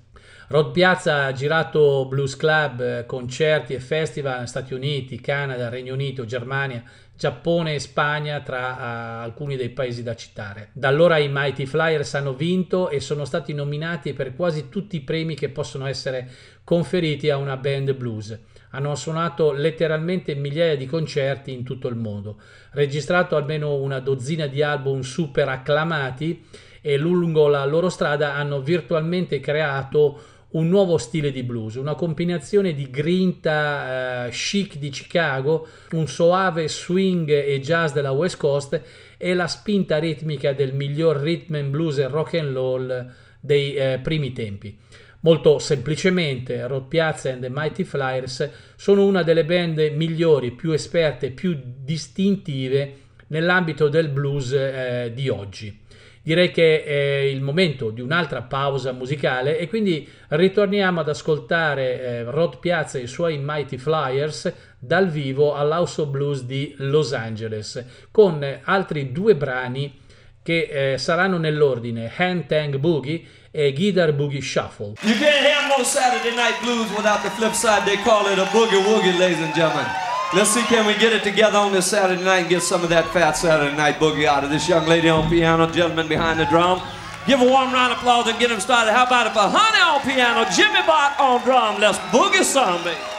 Rod Piazza ha girato blues club, eh, concerti e festival negli Stati Uniti, Canada, Regno Unito, Germania, Giappone e Spagna tra uh, alcuni dei paesi da citare. Da allora i Mighty Flyers hanno vinto e sono stati nominati per quasi tutti i premi che possono essere conferiti a una band blues. Hanno suonato letteralmente migliaia di concerti in tutto il mondo, registrato almeno una dozzina di album super acclamati e lungo la loro strada hanno virtualmente creato un nuovo stile di blues, una combinazione di grinta eh, chic di Chicago, un soave swing e jazz della West Coast e la spinta ritmica del miglior rhythm and blues e rock and roll dei eh, primi tempi. Molto semplicemente, Rod Piazza and the Mighty Flyers sono una delle band migliori, più esperte, più distintive nell'ambito del blues eh, di oggi. Direi che è il momento di un'altra pausa musicale e quindi ritorniamo ad ascoltare eh, Rod Piazza e i suoi Mighty Flyers dal vivo all'House of Blues di Los Angeles con altri due brani che eh, saranno nell'ordine Hand Tang Boogie e Guitar Boogie Shuffle. You can't have no Saturday night blues without the flip side. They call it a boogie woogie, ladies and gentlemen. Let's see, can we get it together on this Saturday night and get some of that fat Saturday night boogie out of this young lady on piano, gentleman behind the drum. Give a warm round of applause and get him started. How about it for Honey on piano, Jimmy Bott on drum? Let's boogie some, baby.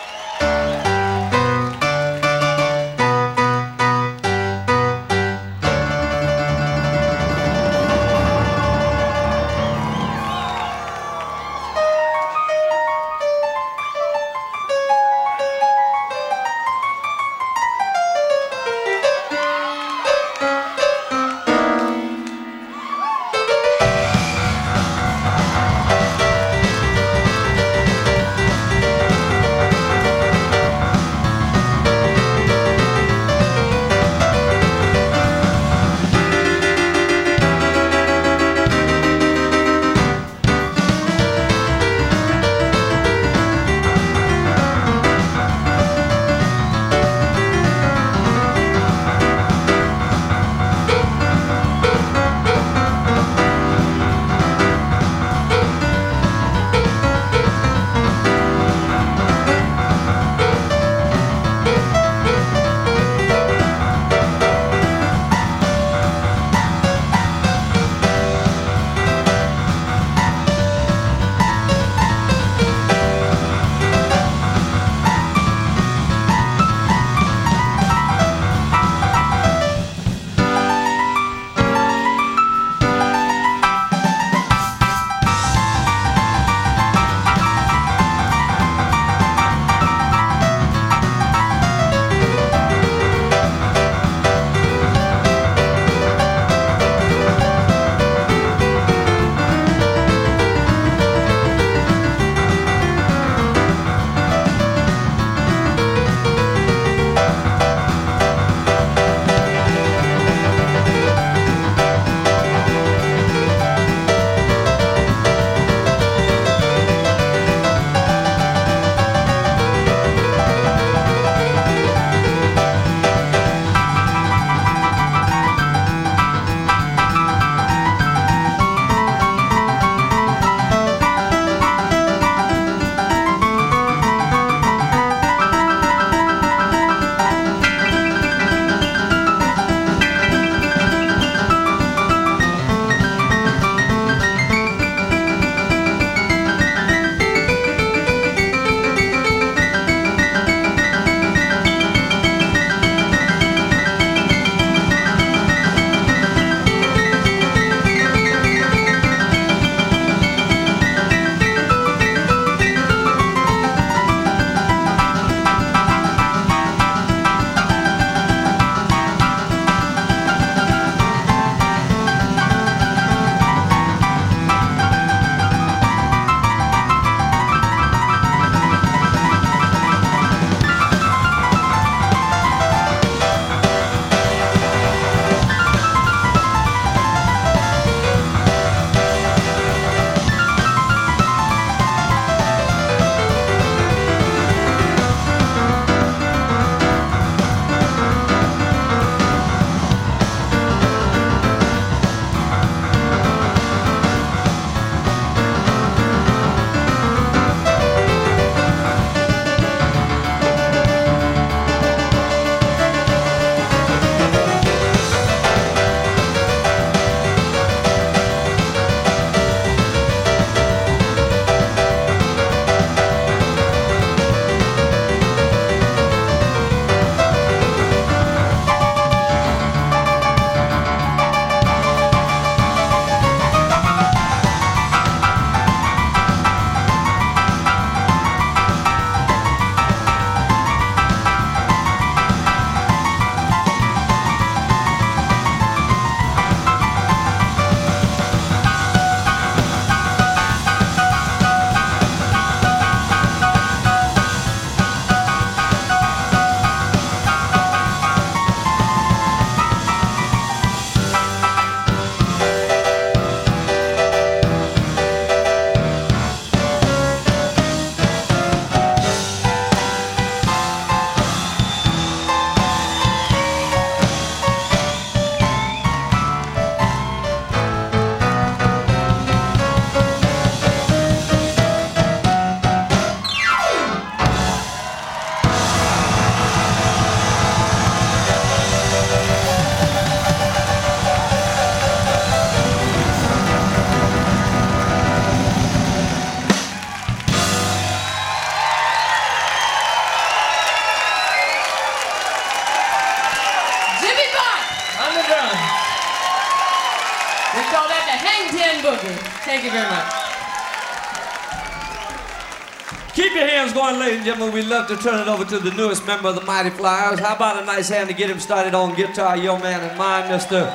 And. We'd love to turn it over to the newest member of the Mighty Flyers. How about a nice hand to get him started on guitar, your man and mine, Mr.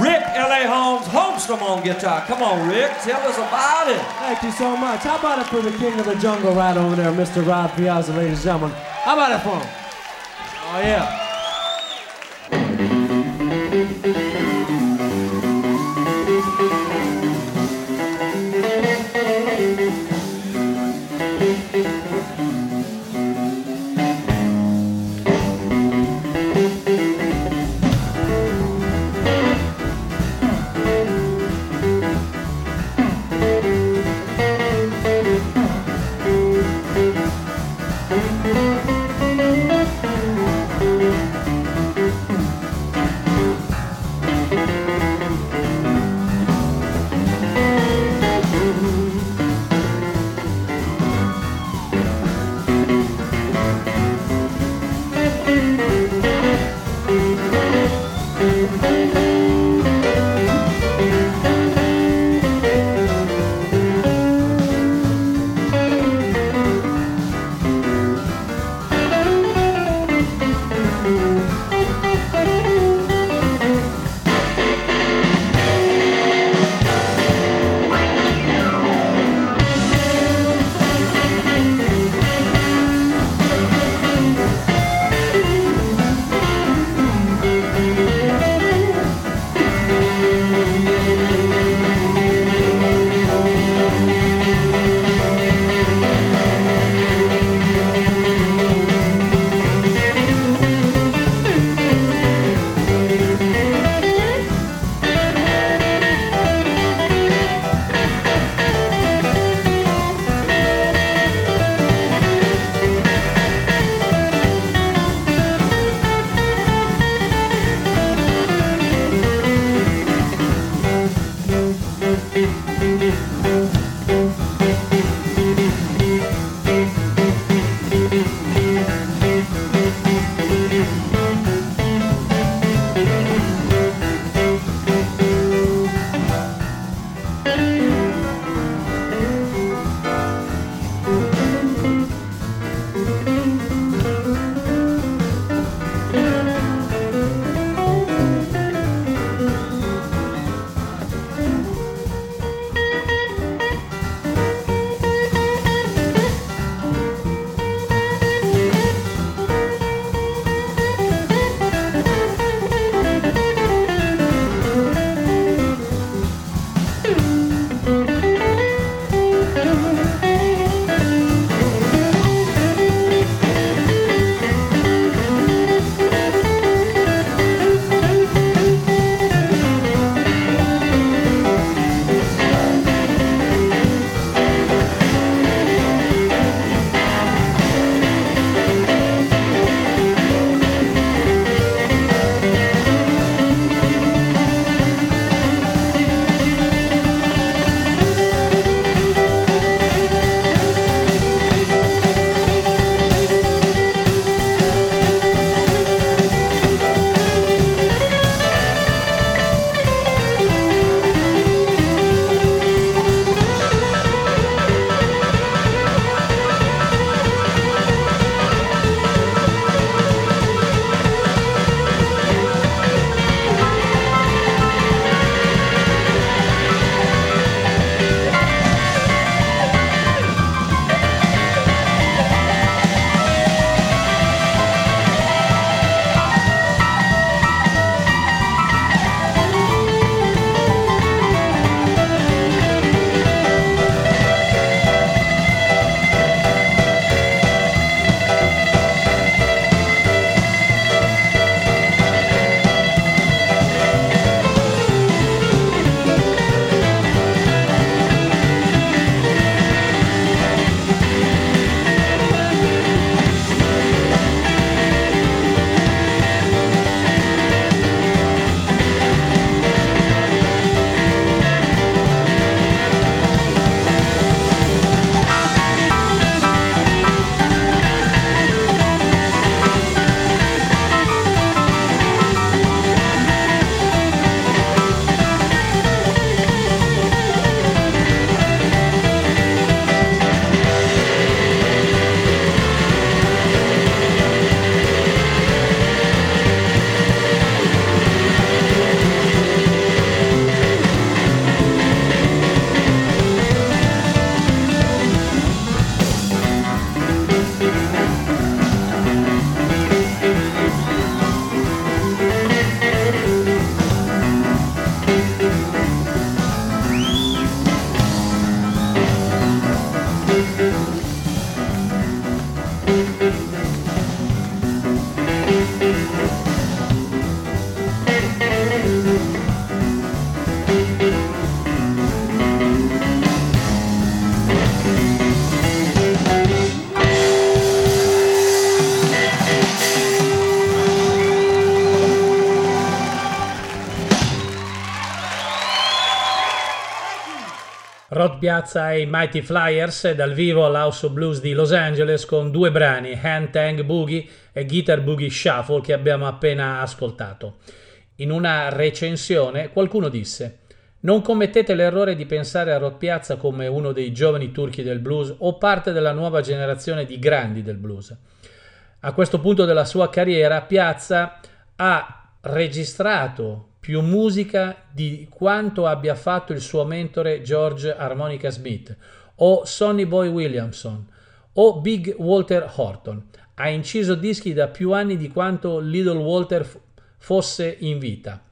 Rick L.A. Holmes Holmstrom on guitar. Come on, Rick, tell us about it. Thank you so much. How about it for the king of the jungle right over there, Mr. Rob Piazza, ladies and gentlemen? How about it for him? Oh, yeah. Piazza e i Mighty Flyers dal vivo all'House of Blues di Los Angeles con due brani, Hand Tang Boogie e Guitar Boogie Shuffle che abbiamo appena ascoltato. In una recensione qualcuno disse non commettete l'errore di pensare a Rod Piazza come uno dei giovani turchi del blues o parte della nuova generazione di grandi del blues. A questo punto della sua carriera Piazza ha registrato più musica di quanto abbia fatto il suo mentore George Harmonica Smith o Sonny Boy Williamson o Big Walter Horton. Ha inciso dischi da più anni di quanto Little Walter f- fosse in vita.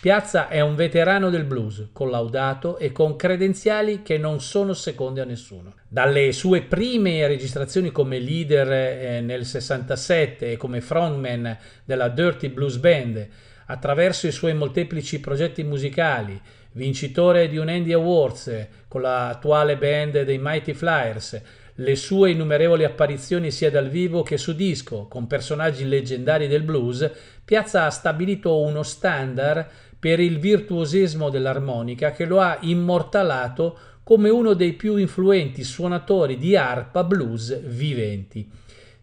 Piazza è un veterano del blues, collaudato e con credenziali che non sono seconde a nessuno. Dalle sue prime registrazioni come leader eh, nel 67 e come frontman della Dirty Blues Band, attraverso i suoi molteplici progetti musicali, vincitore di un Andy Awards con l'attuale band dei Mighty Flyers, le sue innumerevoli apparizioni sia dal vivo che su disco con personaggi leggendari del blues, Piazza ha stabilito uno standard per il virtuosismo dell'armonica che lo ha immortalato come uno dei più influenti suonatori di arpa blues viventi.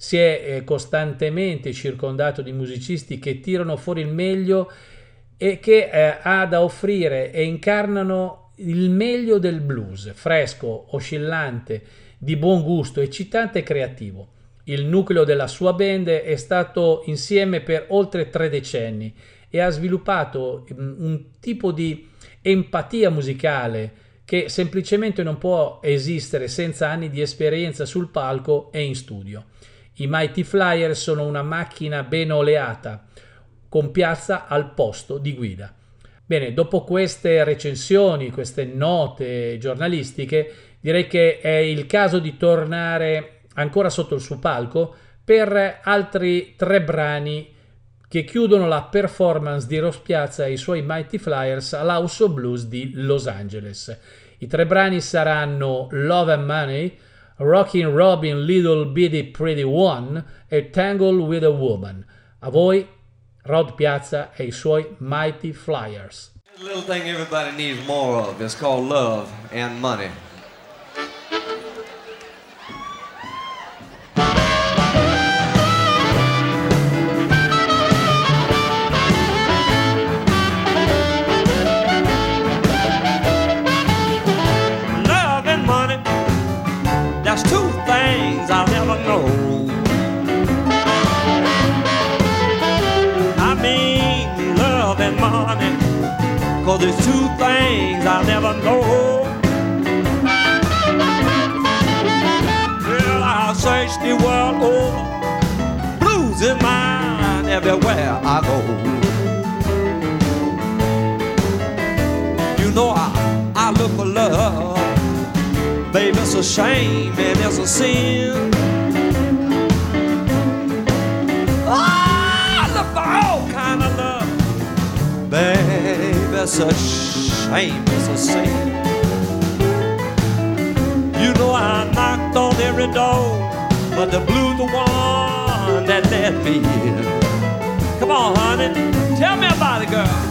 Si è eh, costantemente circondato di musicisti che tirano fuori il meglio e che eh, ha da offrire e incarnano il meglio del blues, fresco, oscillante, di buon gusto, eccitante e creativo. Il nucleo della sua band è stato insieme per oltre tre decenni e ha sviluppato mm, un tipo di empatia musicale che semplicemente non può esistere senza anni di esperienza sul palco e in studio. I Mighty Flyer sono una macchina ben oleata, con piazza al posto di guida. Bene, dopo queste recensioni, queste note giornalistiche, direi che è il caso di tornare ancora sotto il suo palco per altri tre brani che chiudono la performance di Ross Piazza e i suoi Mighty Flyers all'House of Blues di Los Angeles. I tre brani saranno Love and Money, Rockin' Robin Little Bitty Pretty One e Tangle with a Woman. A voi Rod Piazza e i suoi Mighty Flyers. Little thing everybody needs more of. It's called love and money. It's two things I'll never know. Well, I'll search the world over, blues in mine everywhere I go. You know I, I look for love. Baby, it's a shame and it's a sin. Ah, It's a shame, it's a sin. You know I knocked on every door, but the blues the one that let me in. Come on, honey, tell me about it, girl.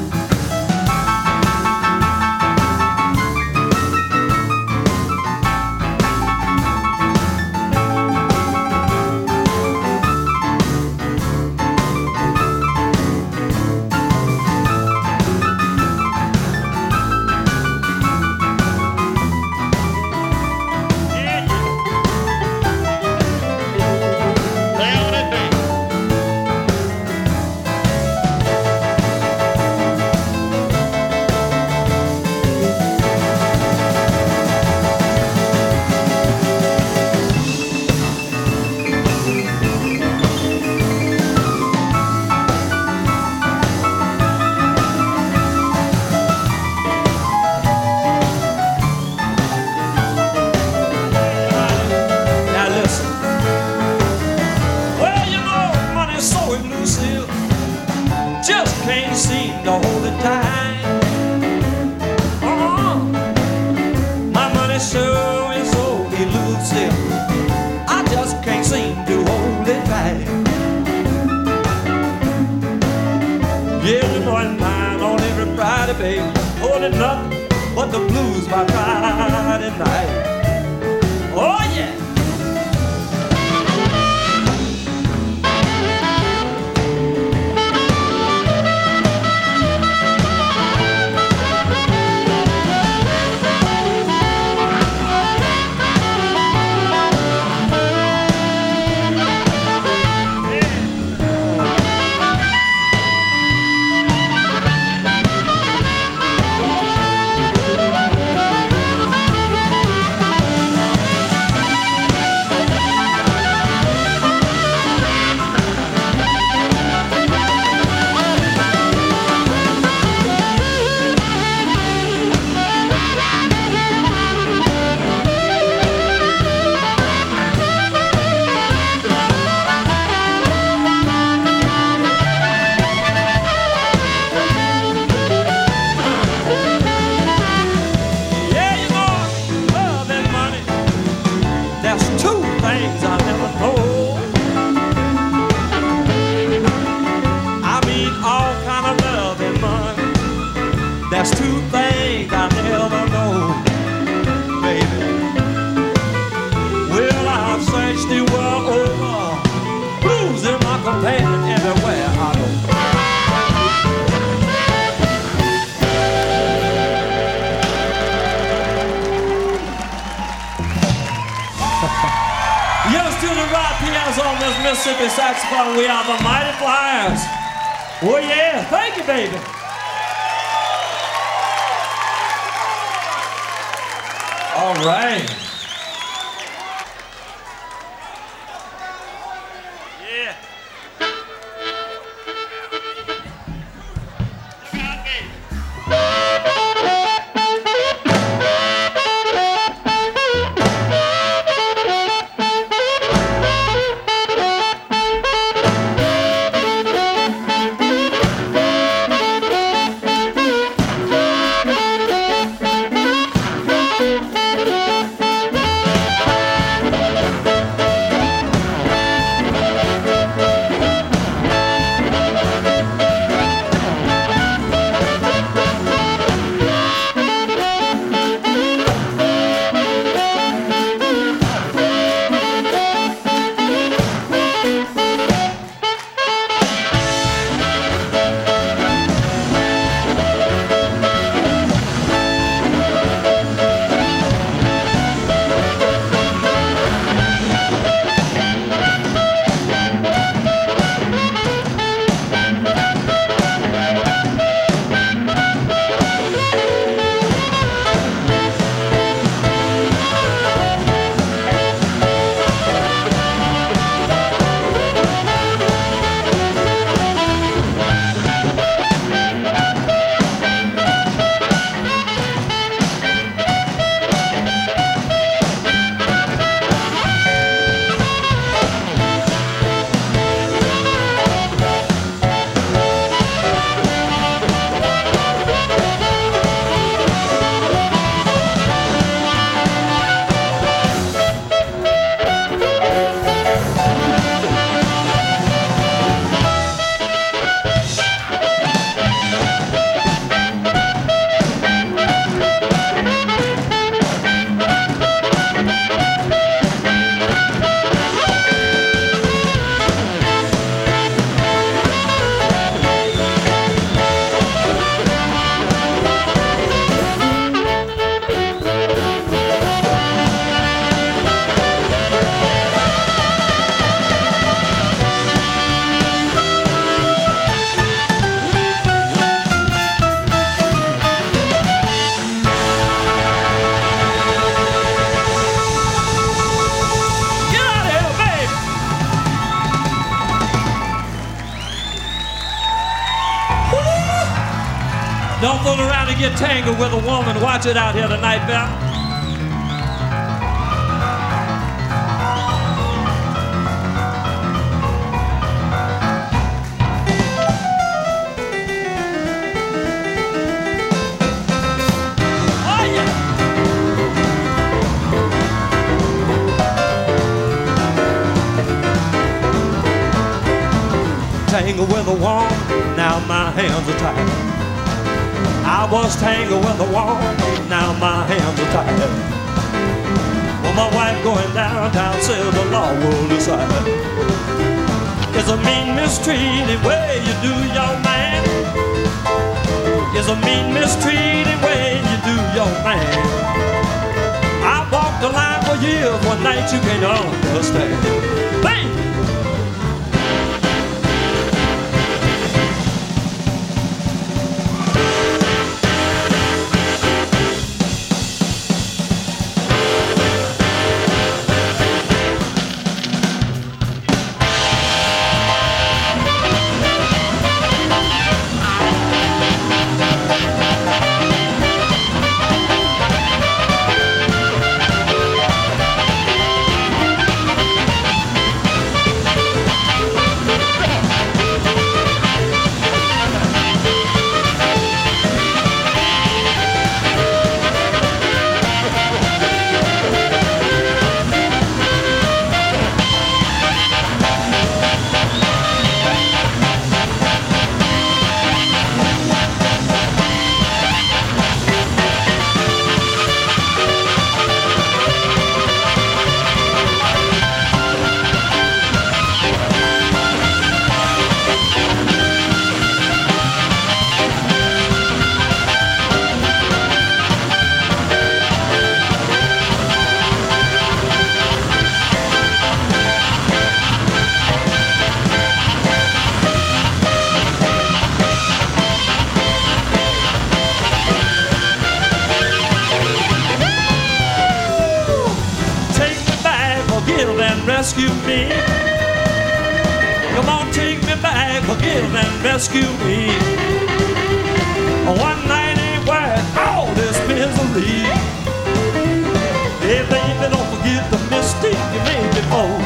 It out here tonight, Beth. Years, one night you can't understand. And rescue me. Come on, take me back, forgive and rescue me. One night ain't worth all this misery. Hey, baby, don't forget the mistake you made before.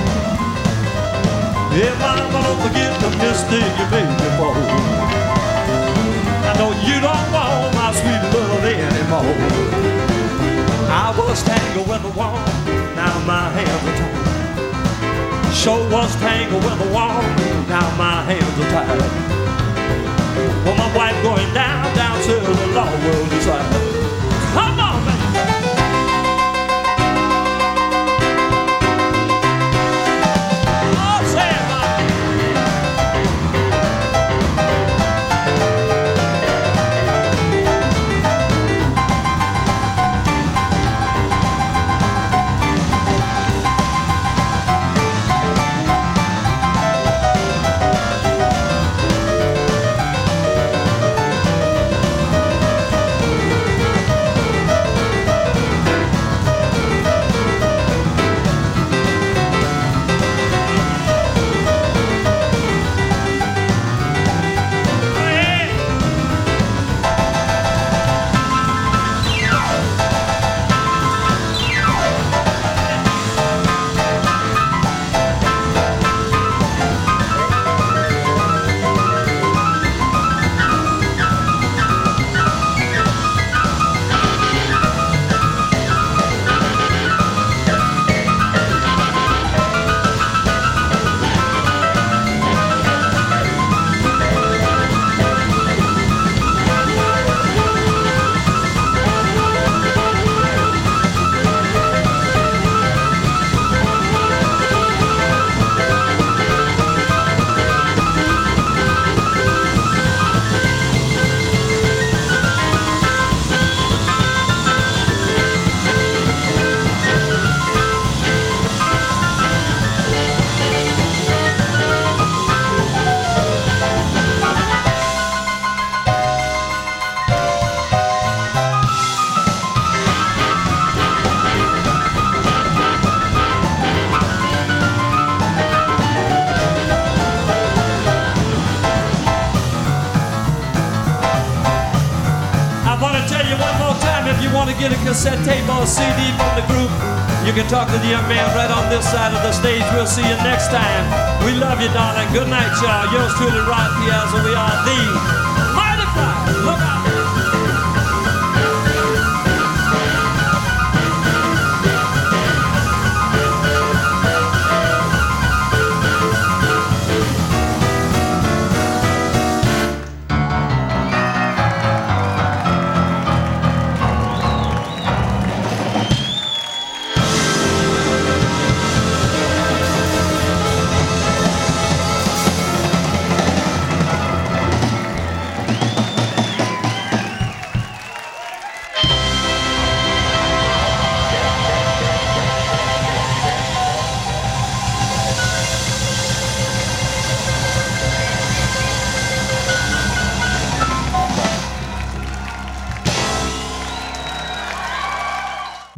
Hey, mama, don't forget the mistake you made before. I know you don't want my sweet love anymore. I was tangled with the wall, now my hands are tied. Sure was tangled with the wall, now my hands are tied. Well, my wife going down, down to the law will decide. CD from the group, you can talk to the young man right on this side of the stage. We'll see you next time. We love you, darling. Good night, y'all. Yours truly, Rod Piazza. We are the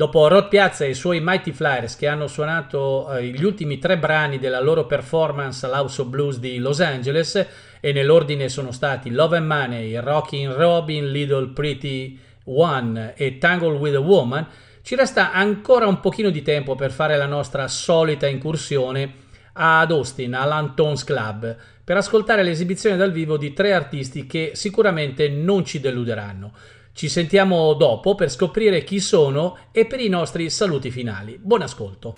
Dopo Rod Piazza e i suoi Mighty Flyers che hanno suonato eh, gli ultimi tre brani della loro performance all'House of Blues di Los Angeles e nell'ordine sono stati Love and Money, Rockin' Robin, Little Pretty One e Tangle with a Woman, ci resta ancora un pochino di tempo per fare la nostra solita incursione ad Austin, all'Antons Club, per ascoltare l'esibizione dal vivo di tre artisti che sicuramente non ci deluderanno. Ci sentiamo dopo per scoprire chi sono e per i nostri saluti finali. Buon ascolto.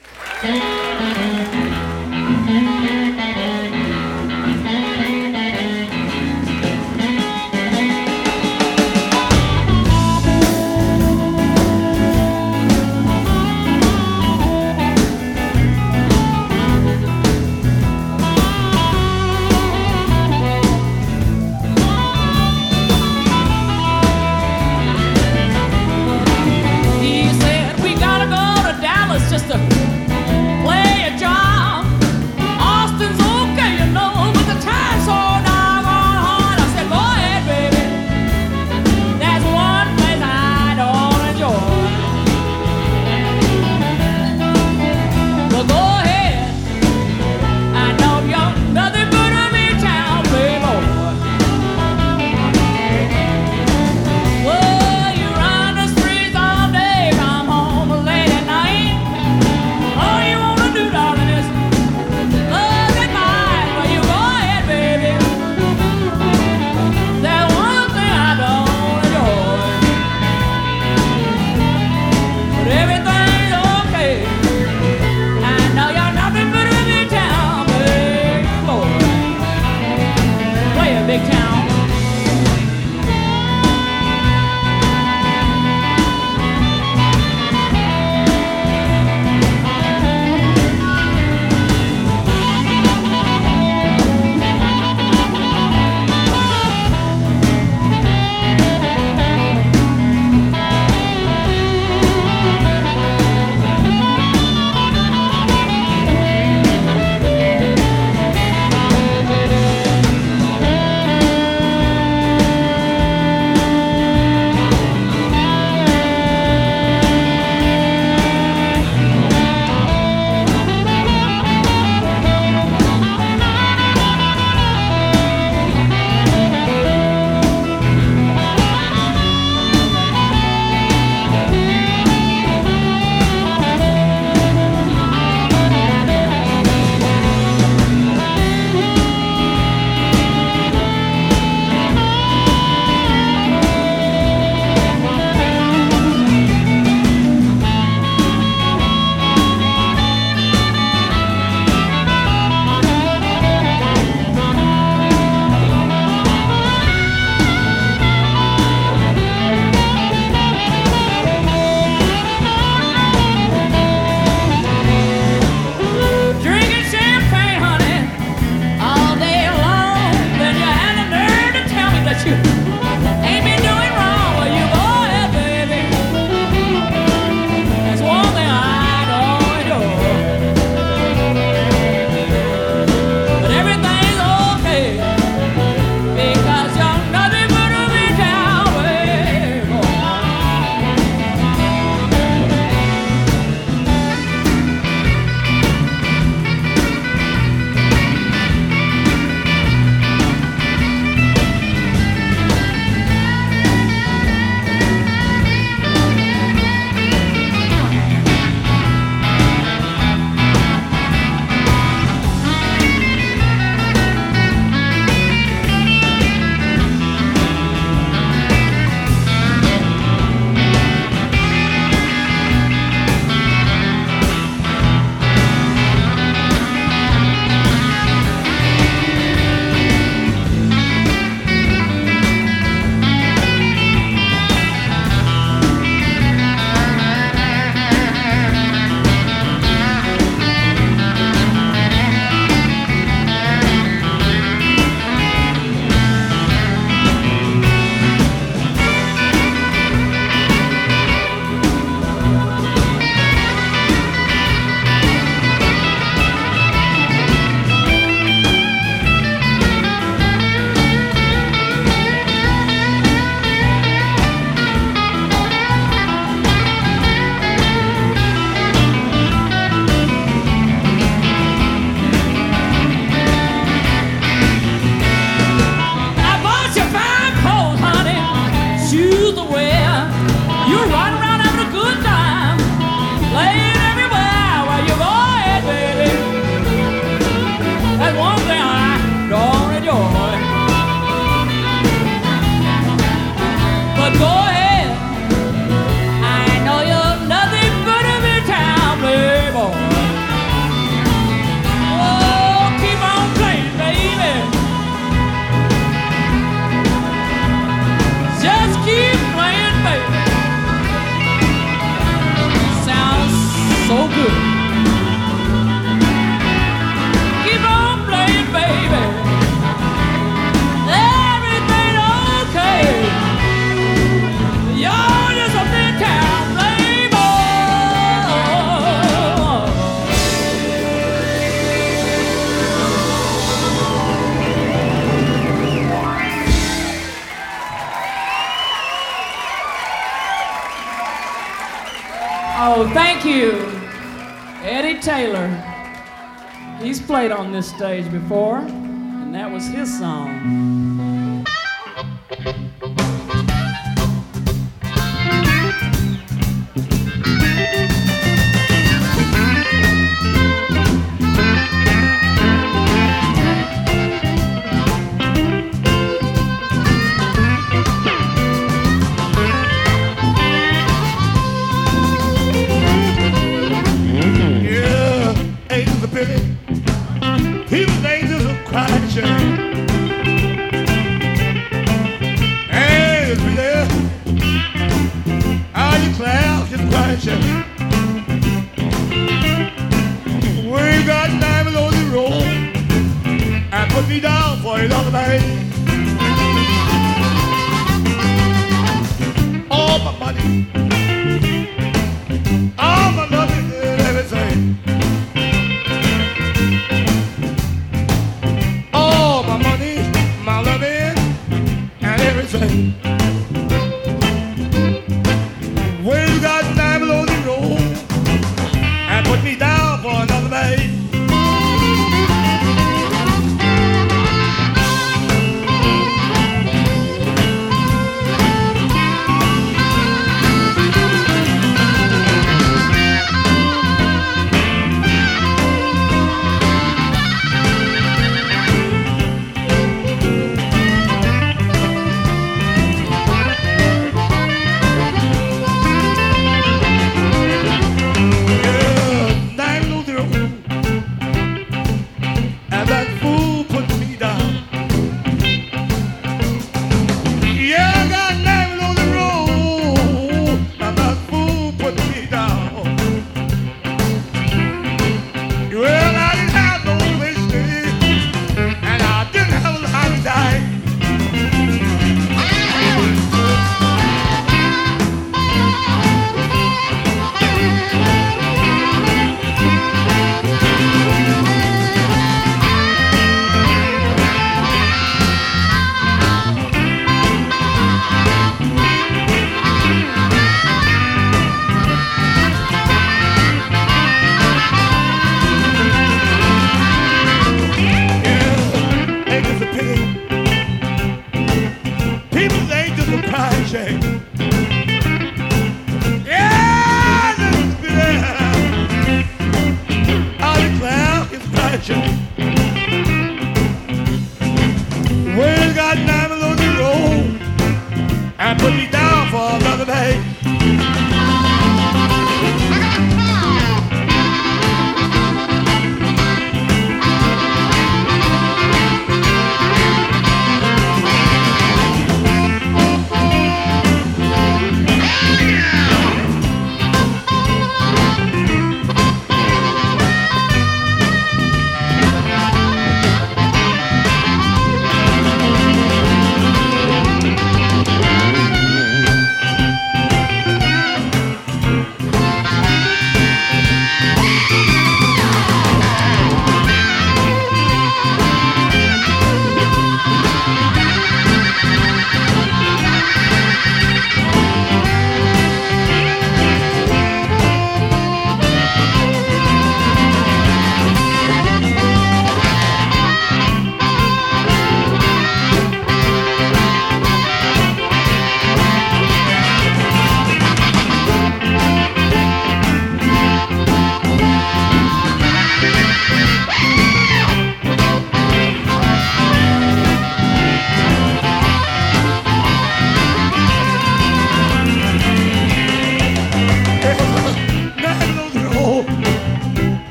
before.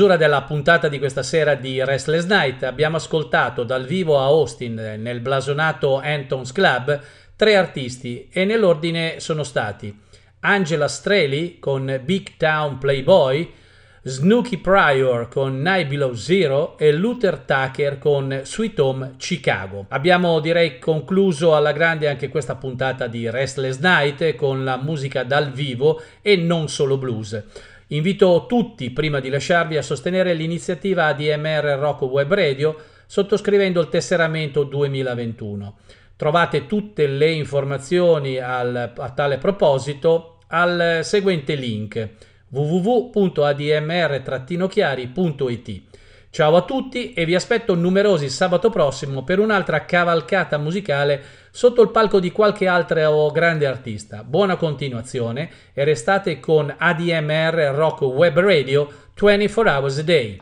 Chiusura della puntata di questa sera di Restless Night abbiamo ascoltato dal vivo a Austin nel blasonato Anton's Club tre artisti e nell'ordine sono stati Angela Streley con Big Town Playboy, Snooky Pryor con Night Below Zero e Luther Tucker con Sweet Home Chicago. Abbiamo direi concluso alla grande anche questa puntata di Restless Night con la musica dal vivo e non solo blues. Invito tutti, prima di lasciarvi, a sostenere l'iniziativa ADMR Rock Web Radio sottoscrivendo il tesseramento 2021. Trovate tutte le informazioni al, a tale proposito al seguente link www.admr-chiari.it. Ciao a tutti e vi aspetto numerosi sabato prossimo per un'altra cavalcata musicale sotto il palco di qualche altro grande artista. Buona continuazione e restate con ADMR Rock Web Radio 24 hours a day.